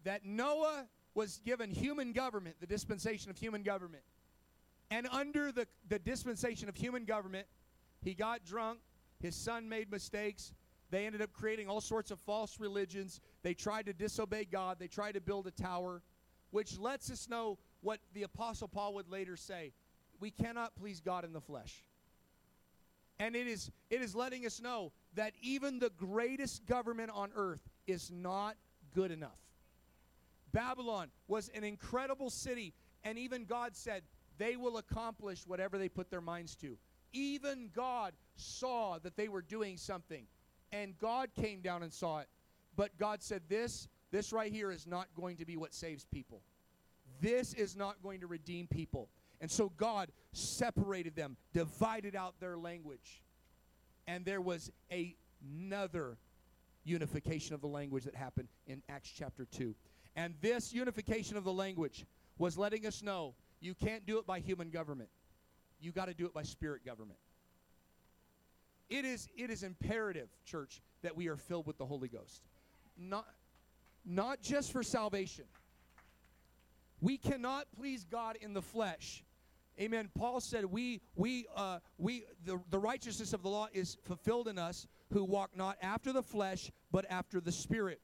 That Noah was given human government, the dispensation of human government. And under the, the dispensation of human government, he got drunk. His son made mistakes. They ended up creating all sorts of false religions. They tried to disobey God. They tried to build a tower, which lets us know what the Apostle Paul would later say we cannot please God in the flesh. And it is, it is letting us know that even the greatest government on earth is not good enough. Babylon was an incredible city, and even God said they will accomplish whatever they put their minds to. Even God saw that they were doing something. and God came down and saw it. But God said, This, this right here is not going to be what saves people. This is not going to redeem people. And so God separated them, divided out their language. And there was a, another unification of the language that happened in Acts chapter 2. And this unification of the language was letting us know you can't do it by human government. You got to do it by spirit government. It is, it is imperative, church, that we are filled with the Holy Ghost. Not, not just for salvation. We cannot please God in the flesh. Amen. Paul said, "We, we, uh, we, the, the righteousness of the law is fulfilled in us, who walk not after the flesh, but after the Spirit."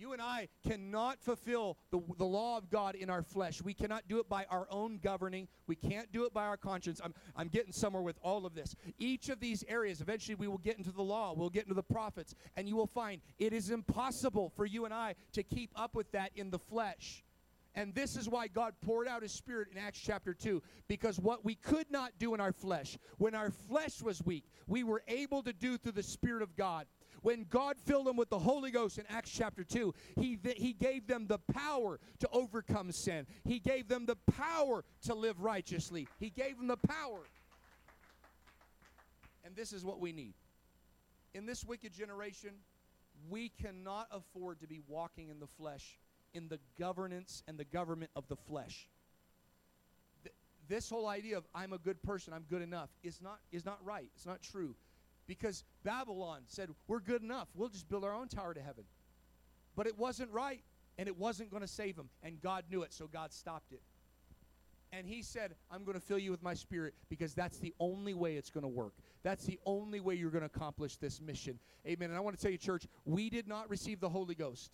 You and I cannot fulfill the, the law of God in our flesh. We cannot do it by our own governing. We can't do it by our conscience. I'm, I'm getting somewhere with all of this. Each of these areas, eventually we will get into the law, we'll get into the prophets, and you will find it is impossible for you and I to keep up with that in the flesh. And this is why God poured out His Spirit in Acts chapter 2. Because what we could not do in our flesh, when our flesh was weak, we were able to do through the Spirit of God. When God filled them with the Holy Ghost in Acts chapter 2, he, th- he gave them the power to overcome sin. He gave them the power to live righteously. He gave them the power. And this is what we need. In this wicked generation, we cannot afford to be walking in the flesh, in the governance and the government of the flesh. Th- this whole idea of I'm a good person, I'm good enough, is not, is not right. It's not true because Babylon said, We're good enough. We'll just build our own tower to heaven. But it wasn't right, and it wasn't going to save them. And God knew it, so God stopped it. And He said, I'm going to fill you with my spirit because that's the only way it's going to work. That's the only way you're going to accomplish this mission. Amen. And I want to tell you, church, we did not receive the Holy Ghost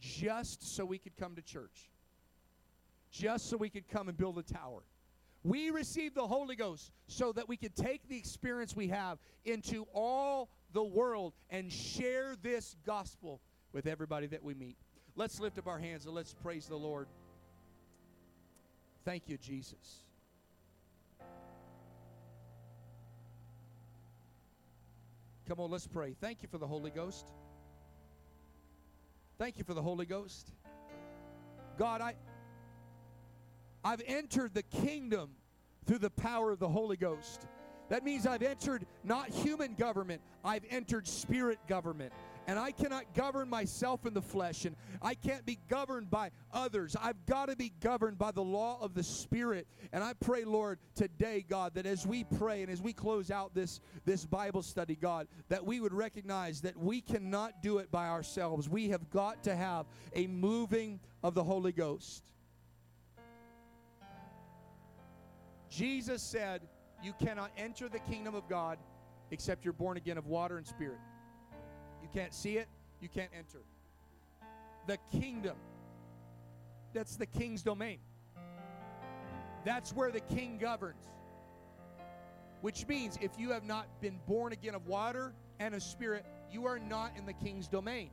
just so we could come to church, just so we could come and build a tower. We received the Holy Ghost so that we could take the experience we have into all the world and share this gospel with everybody that we meet. Let's lift up our hands and let's praise the Lord. Thank you, Jesus. Come on, let's pray. Thank you for the Holy Ghost. Thank you for the Holy Ghost. God, I I've entered the kingdom through the power of the Holy Ghost. That means I've entered not human government, I've entered spirit government. And I cannot govern myself in the flesh, and I can't be governed by others. I've got to be governed by the law of the Spirit. And I pray, Lord, today, God, that as we pray and as we close out this, this Bible study, God, that we would recognize that we cannot do it by ourselves. We have got to have a moving of the Holy Ghost. Jesus said, You cannot enter the kingdom of God except you're born again of water and spirit. You can't see it, you can't enter. The kingdom, that's the king's domain. That's where the king governs. Which means if you have not been born again of water and of spirit, you are not in the king's domain.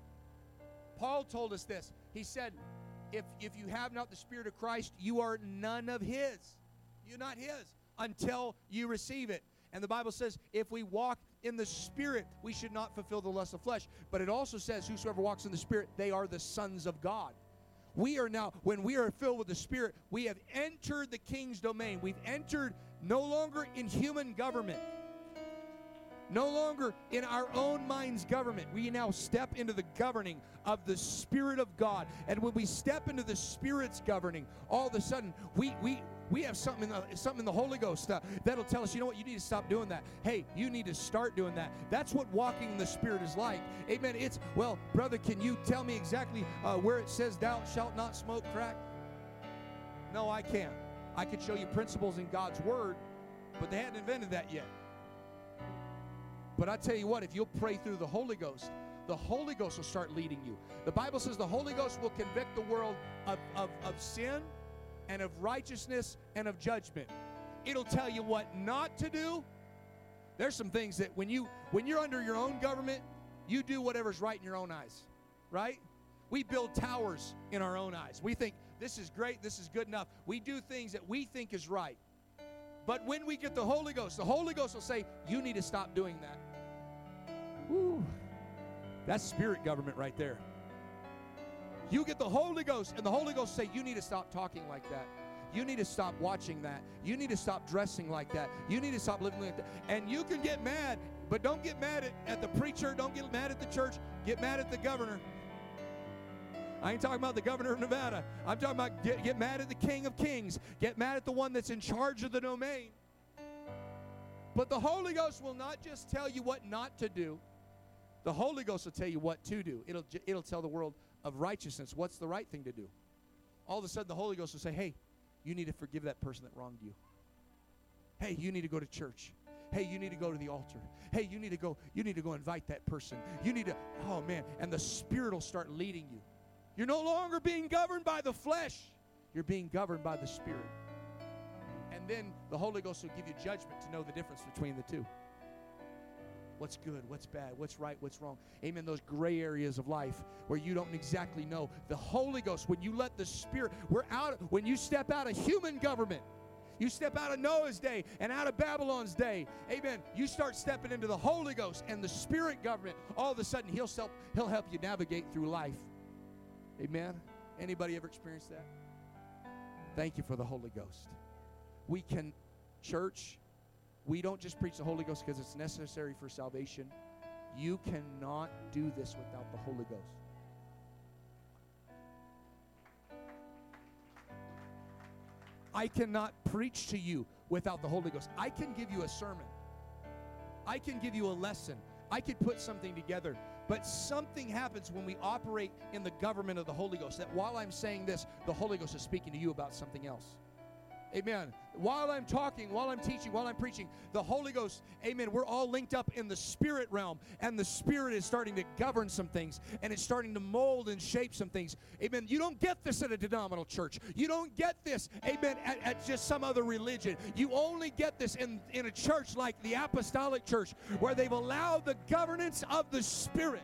Paul told us this. He said, if, if you have not the Spirit of Christ, you are none of His. You're not His until you receive it. And the Bible says, if we walk in the Spirit, we should not fulfill the lust of flesh. But it also says, whosoever walks in the Spirit, they are the sons of God. We are now, when we are filled with the Spirit, we have entered the king's domain. We've entered no longer in human government, no longer in our own mind's government. We now step into the governing of the Spirit of God. And when we step into the Spirit's governing, all of a sudden, we, we, we have something in the, something in the Holy Ghost uh, that'll tell us, you know what, you need to stop doing that. Hey, you need to start doing that. That's what walking in the Spirit is like. Amen. It's, well, brother, can you tell me exactly uh, where it says, thou shalt not smoke crack? No, I can't. I could show you principles in God's Word, but they hadn't invented that yet. But I tell you what, if you'll pray through the Holy Ghost, the Holy Ghost will start leading you. The Bible says the Holy Ghost will convict the world of, of, of sin and of righteousness and of judgment. It'll tell you what not to do. There's some things that when you when you're under your own government, you do whatever's right in your own eyes. Right? We build towers in our own eyes. We think this is great, this is good enough. We do things that we think is right. But when we get the Holy Ghost, the Holy Ghost will say, You need to stop doing that. Woo. That's spirit government right there. You get the Holy Ghost, and the Holy Ghost say, You need to stop talking like that. You need to stop watching that. You need to stop dressing like that. You need to stop living like that. And you can get mad, but don't get mad at, at the preacher. Don't get mad at the church. Get mad at the governor. I ain't talking about the governor of Nevada. I'm talking about get, get mad at the king of kings. Get mad at the one that's in charge of the domain. But the Holy Ghost will not just tell you what not to do. The Holy Ghost will tell you what to do. It'll, it'll tell the world of righteousness what's the right thing to do. All of a sudden, the Holy Ghost will say, hey, you need to forgive that person that wronged you. Hey, you need to go to church. Hey, you need to go to the altar. Hey, you need to go, you need to go invite that person. You need to, oh man, and the Spirit will start leading you. You're no longer being governed by the flesh. You're being governed by the Spirit. And then the Holy Ghost will give you judgment to know the difference between the two what's good, what's bad, what's right, what's wrong. Amen. Those gray areas of life where you don't exactly know. The Holy Ghost, when you let the Spirit, we're out, when you step out of human government, you step out of Noah's day and out of Babylon's day. Amen. You start stepping into the Holy Ghost and the Spirit government. All of a sudden, He'll help, he'll help you navigate through life. Amen. Anybody ever experienced that? Thank you for the Holy Ghost. We can, church, we don't just preach the Holy Ghost because it's necessary for salvation. You cannot do this without the Holy Ghost. I cannot preach to you without the Holy Ghost. I can give you a sermon. I can give you a lesson. I could put something together. But something happens when we operate in the government of the Holy Ghost that while I'm saying this, the Holy Ghost is speaking to you about something else. Amen. While I'm talking, while I'm teaching, while I'm preaching, the Holy Ghost, amen, we're all linked up in the spirit realm, and the spirit is starting to govern some things, and it's starting to mold and shape some things. Amen. You don't get this at a denominational church. You don't get this, amen, at, at just some other religion. You only get this in, in a church like the Apostolic Church, where they've allowed the governance of the Spirit.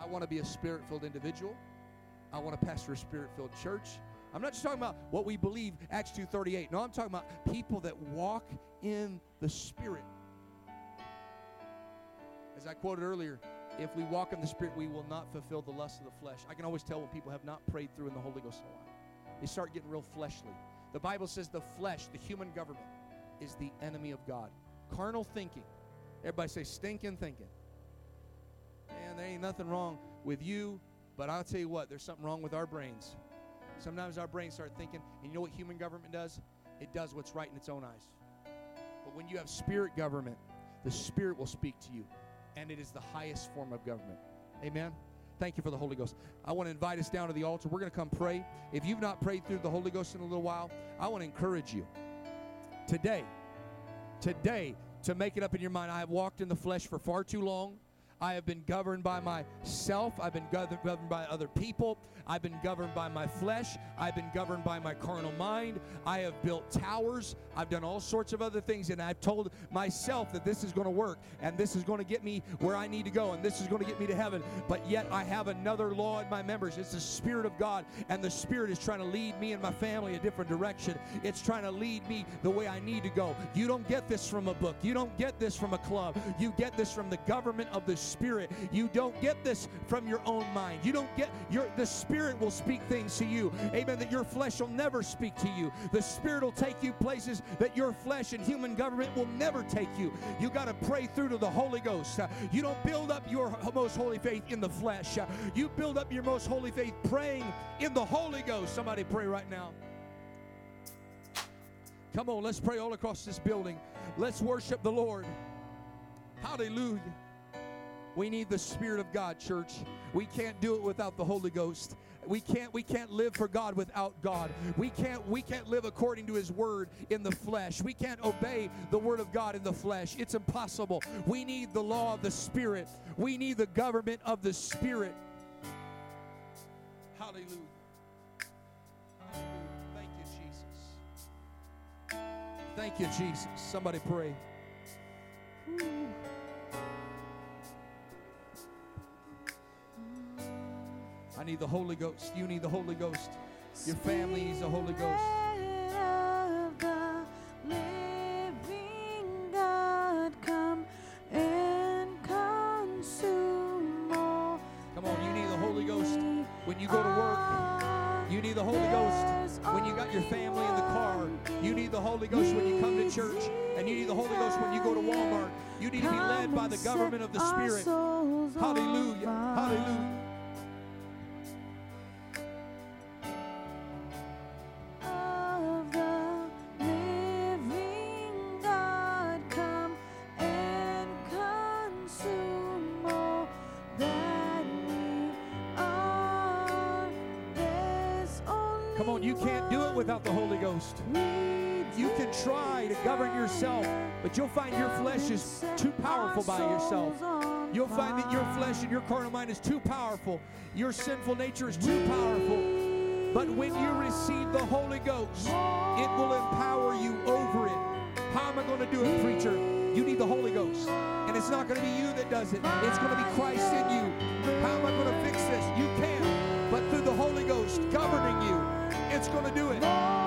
I want to be a spirit filled individual. I want to pastor a spirit filled church. I'm not just talking about what we believe, Acts 2.38. No, I'm talking about people that walk in the Spirit. As I quoted earlier, if we walk in the Spirit, we will not fulfill the lust of the flesh. I can always tell when people have not prayed through in the Holy Ghost a lot. They start getting real fleshly. The Bible says the flesh, the human government, is the enemy of God. Carnal thinking. Everybody say stinking thinking. Man, there ain't nothing wrong with you, but I'll tell you what, there's something wrong with our brains. Sometimes our brains start thinking, and you know what human government does? It does what's right in its own eyes. But when you have spirit government, the Spirit will speak to you, and it is the highest form of government. Amen. Thank you for the Holy Ghost. I want to invite us down to the altar. We're going to come pray. If you've not prayed through the Holy Ghost in a little while, I want to encourage you today, today, to make it up in your mind. I have walked in the flesh for far too long. I have been governed by myself. I've been governed by other people. I've been governed by my flesh. I've been governed by my carnal mind. I have built towers. I've done all sorts of other things. And I've told myself that this is going to work and this is going to get me where I need to go and this is going to get me to heaven. But yet I have another law in my members. It's the Spirit of God. And the Spirit is trying to lead me and my family a different direction. It's trying to lead me the way I need to go. You don't get this from a book. You don't get this from a club. You get this from the government of the Spirit. You don't get this from your own mind. You don't get your the Spirit will speak things to you. Amen. That your flesh will never speak to you. The Spirit will take you places that your flesh and human government will never take you. You got to pray through to the Holy Ghost. You don't build up your most holy faith in the flesh. You build up your most holy faith praying in the Holy Ghost. Somebody pray right now. Come on, let's pray all across this building. Let's worship the Lord. Hallelujah. We need the Spirit of God, church. We can't do it without the Holy Ghost. We can't we can't live for God without God. We can't we can't live according to his word in the flesh. We can't obey the word of God in the flesh. It's impossible. We need the law of the spirit. We need the government of the spirit. Hallelujah. Thank you Jesus. Thank you Jesus. Somebody pray. I need the Holy Ghost. You need the Holy Ghost. Your family needs the Holy Ghost. Do it without the Holy Ghost. You can try to govern yourself, but you'll find your flesh is too powerful by yourself. You'll find that your flesh and your carnal mind is too powerful. Your sinful nature is too powerful. But when you receive the Holy Ghost, it will empower you over it. How am I going to do it, preacher? You need the Holy Ghost. And it's not going to be you that does it, it's going to be Christ in you. How am I going to fix this? You can, but through the Holy Ghost governing you, it's going to do it.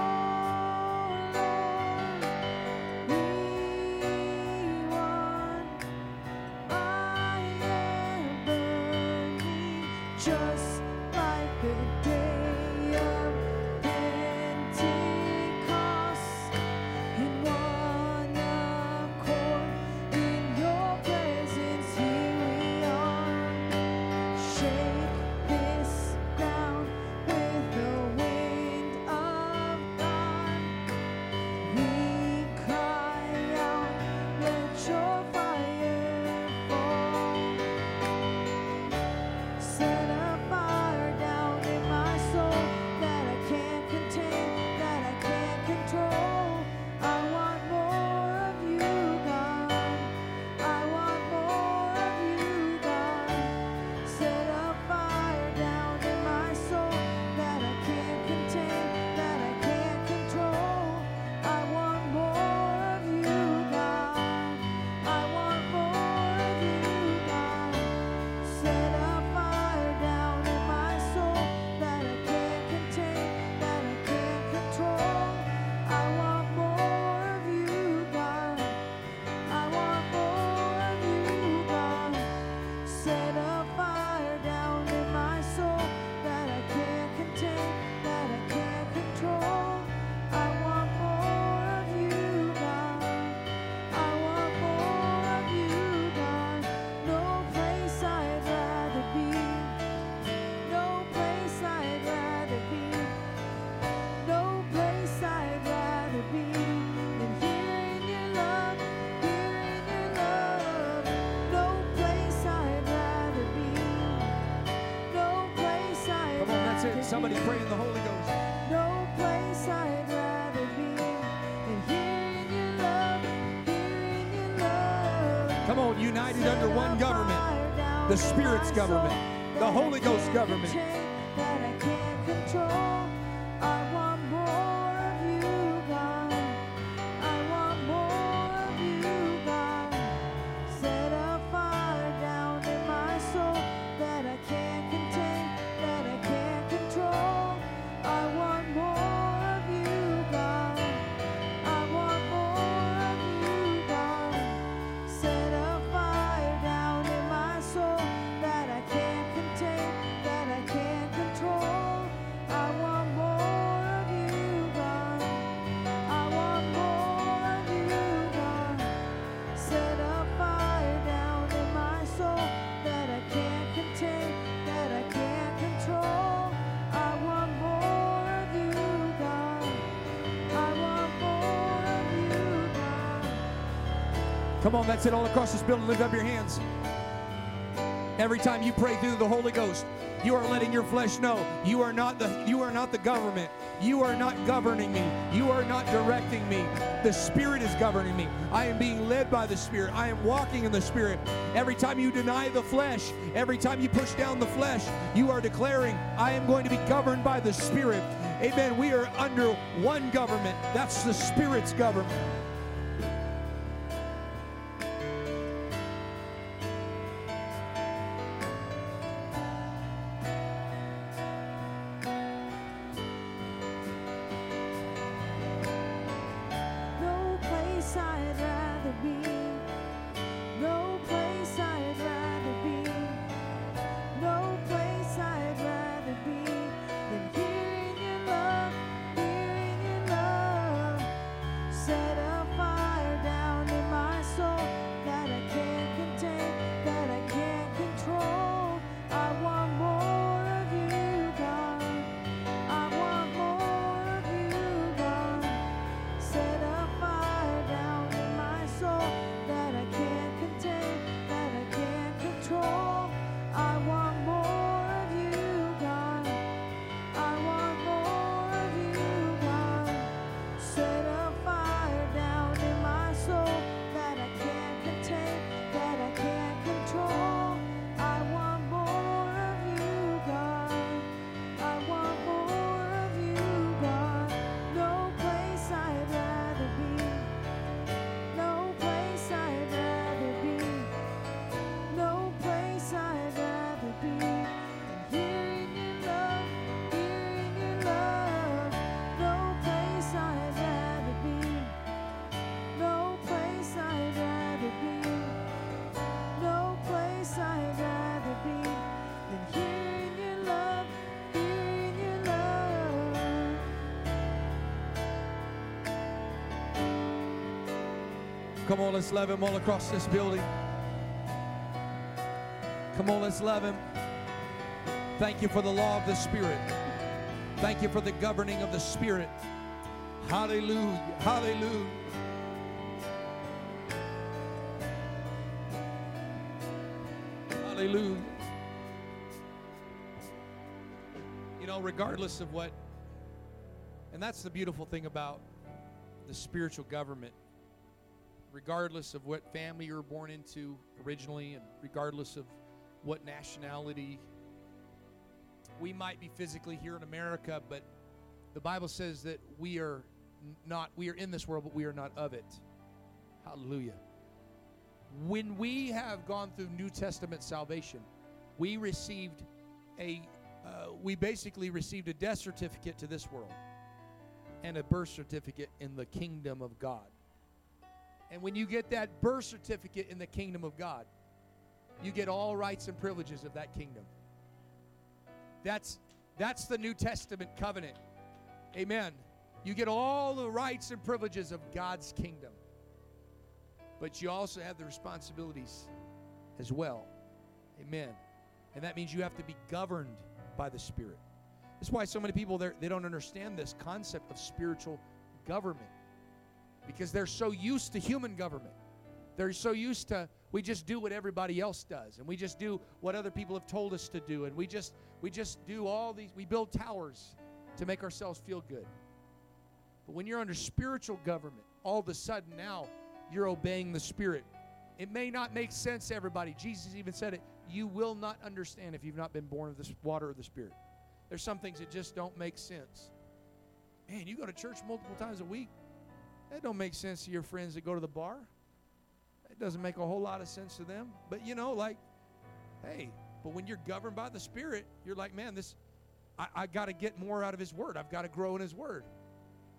Come on, united under one government. The Spirit's government, the Holy Ghost government. Come on, that's it all across this building. Lift up your hands. Every time you pray through the Holy Ghost, you are letting your flesh know you are not the you are not the government. You are not governing me. You are not directing me. The Spirit is governing me. I am being led by the Spirit. I am walking in the Spirit. Every time you deny the flesh, every time you push down the flesh, you are declaring, I am going to be governed by the Spirit. Amen. We are under one government. That's the Spirit's government. Come on, let's love him all across this building. Come on, let's love him. Thank you for the law of the Spirit. Thank you for the governing of the Spirit. Hallelujah. Hallelujah. Hallelujah. You know, regardless of what, and that's the beautiful thing about the spiritual government. Regardless of what family you were born into originally, and regardless of what nationality we might be physically here in America, but the Bible says that we are not, we are in this world, but we are not of it. Hallelujah. When we have gone through New Testament salvation, we received a, uh, we basically received a death certificate to this world and a birth certificate in the kingdom of God. And when you get that birth certificate in the kingdom of God, you get all rights and privileges of that kingdom. That's that's the New Testament covenant. Amen. You get all the rights and privileges of God's kingdom. But you also have the responsibilities as well. Amen. And that means you have to be governed by the Spirit. That's why so many people they don't understand this concept of spiritual government because they're so used to human government. They're so used to we just do what everybody else does and we just do what other people have told us to do and we just we just do all these we build towers to make ourselves feel good. But when you're under spiritual government, all of a sudden now you're obeying the Spirit. It may not make sense to everybody. Jesus even said it. You will not understand if you've not been born of the water of the Spirit. There's some things that just don't make sense. Man, you go to church multiple times a week. That don't make sense to your friends that go to the bar. It doesn't make a whole lot of sense to them. But you know, like, hey, but when you're governed by the Spirit, you're like, man, this, I, I got to get more out of His Word. I've got to grow in His Word.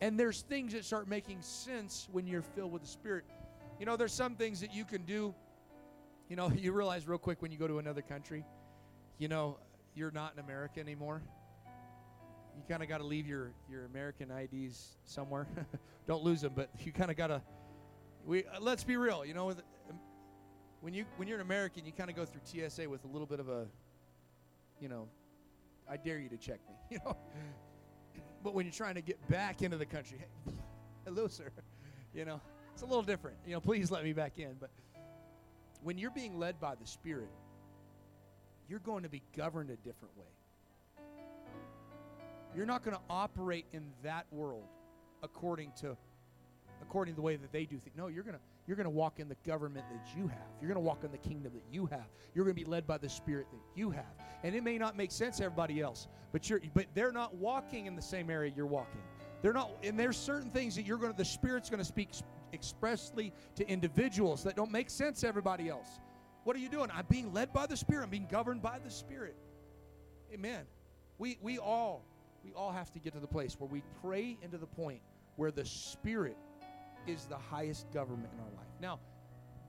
And there's things that start making sense when you're filled with the Spirit. You know, there's some things that you can do. You know, you realize real quick when you go to another country, you know, you're not in America anymore. You kind of got to leave your, your American IDs somewhere. Don't lose them, but you kind of got to. We uh, let's be real. You know, um, when you when you're an American, you kind of go through TSA with a little bit of a, you know, I dare you to check me. You know, but when you're trying to get back into the country, hey, hello, sir. You know, it's a little different. You know, please let me back in. But when you're being led by the Spirit, you're going to be governed a different way. You're not going to operate in that world according to according to the way that they do things. No, you're going to you're going to walk in the government that you have. You're going to walk in the kingdom that you have. You're going to be led by the spirit that you have. And it may not make sense to everybody else, but you're but they're not walking in the same area you're walking. They're not and there's certain things that you're going to the spirit's going to speak expressly to individuals that don't make sense to everybody else. What are you doing? I'm being led by the spirit. I'm being governed by the spirit. Amen. We we all we all have to get to the place where we pray into the point where the spirit is the highest government in our life. Now,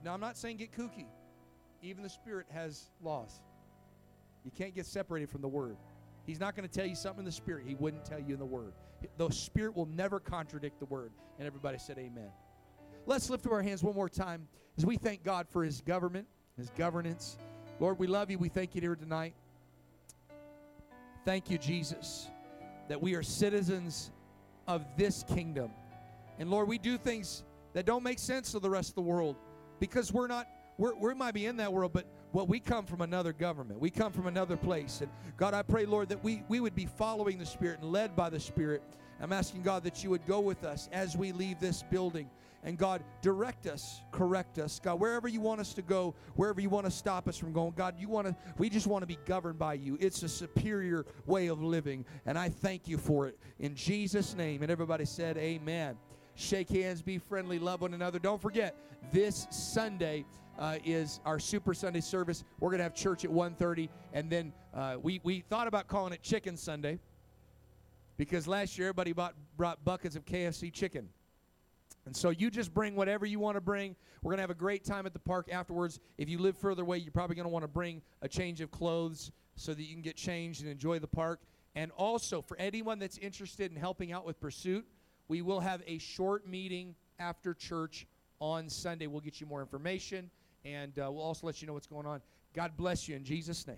now I'm not saying get kooky. Even the Spirit has laws. You can't get separated from the Word. He's not going to tell you something in the Spirit he wouldn't tell you in the Word. The Spirit will never contradict the Word. And everybody said, Amen. Let's lift up our hands one more time as we thank God for His government, His governance. Lord, we love you. We thank you here tonight. Thank you, Jesus, that we are citizens of this kingdom. And Lord, we do things that don't make sense to the rest of the world because we're not, we're, we might be in that world, but well, we come from another government. We come from another place. And God, I pray, Lord, that we, we would be following the Spirit and led by the Spirit. I'm asking God that you would go with us as we leave this building. And God, direct us, correct us. God, wherever you want us to go, wherever you want to stop us from going, God, you want to, we just want to be governed by you. It's a superior way of living. And I thank you for it. In Jesus' name. And everybody said, Amen shake hands, be friendly, love one another. Don't forget, this Sunday uh, is our Super Sunday service. We're going to have church at 1.30, and then uh, we, we thought about calling it Chicken Sunday because last year everybody bought, brought buckets of KFC chicken. And so you just bring whatever you want to bring. We're going to have a great time at the park afterwards. If you live further away, you're probably going to want to bring a change of clothes so that you can get changed and enjoy the park. And also, for anyone that's interested in helping out with Pursuit, we will have a short meeting after church on Sunday. We'll get you more information, and uh, we'll also let you know what's going on. God bless you in Jesus' name.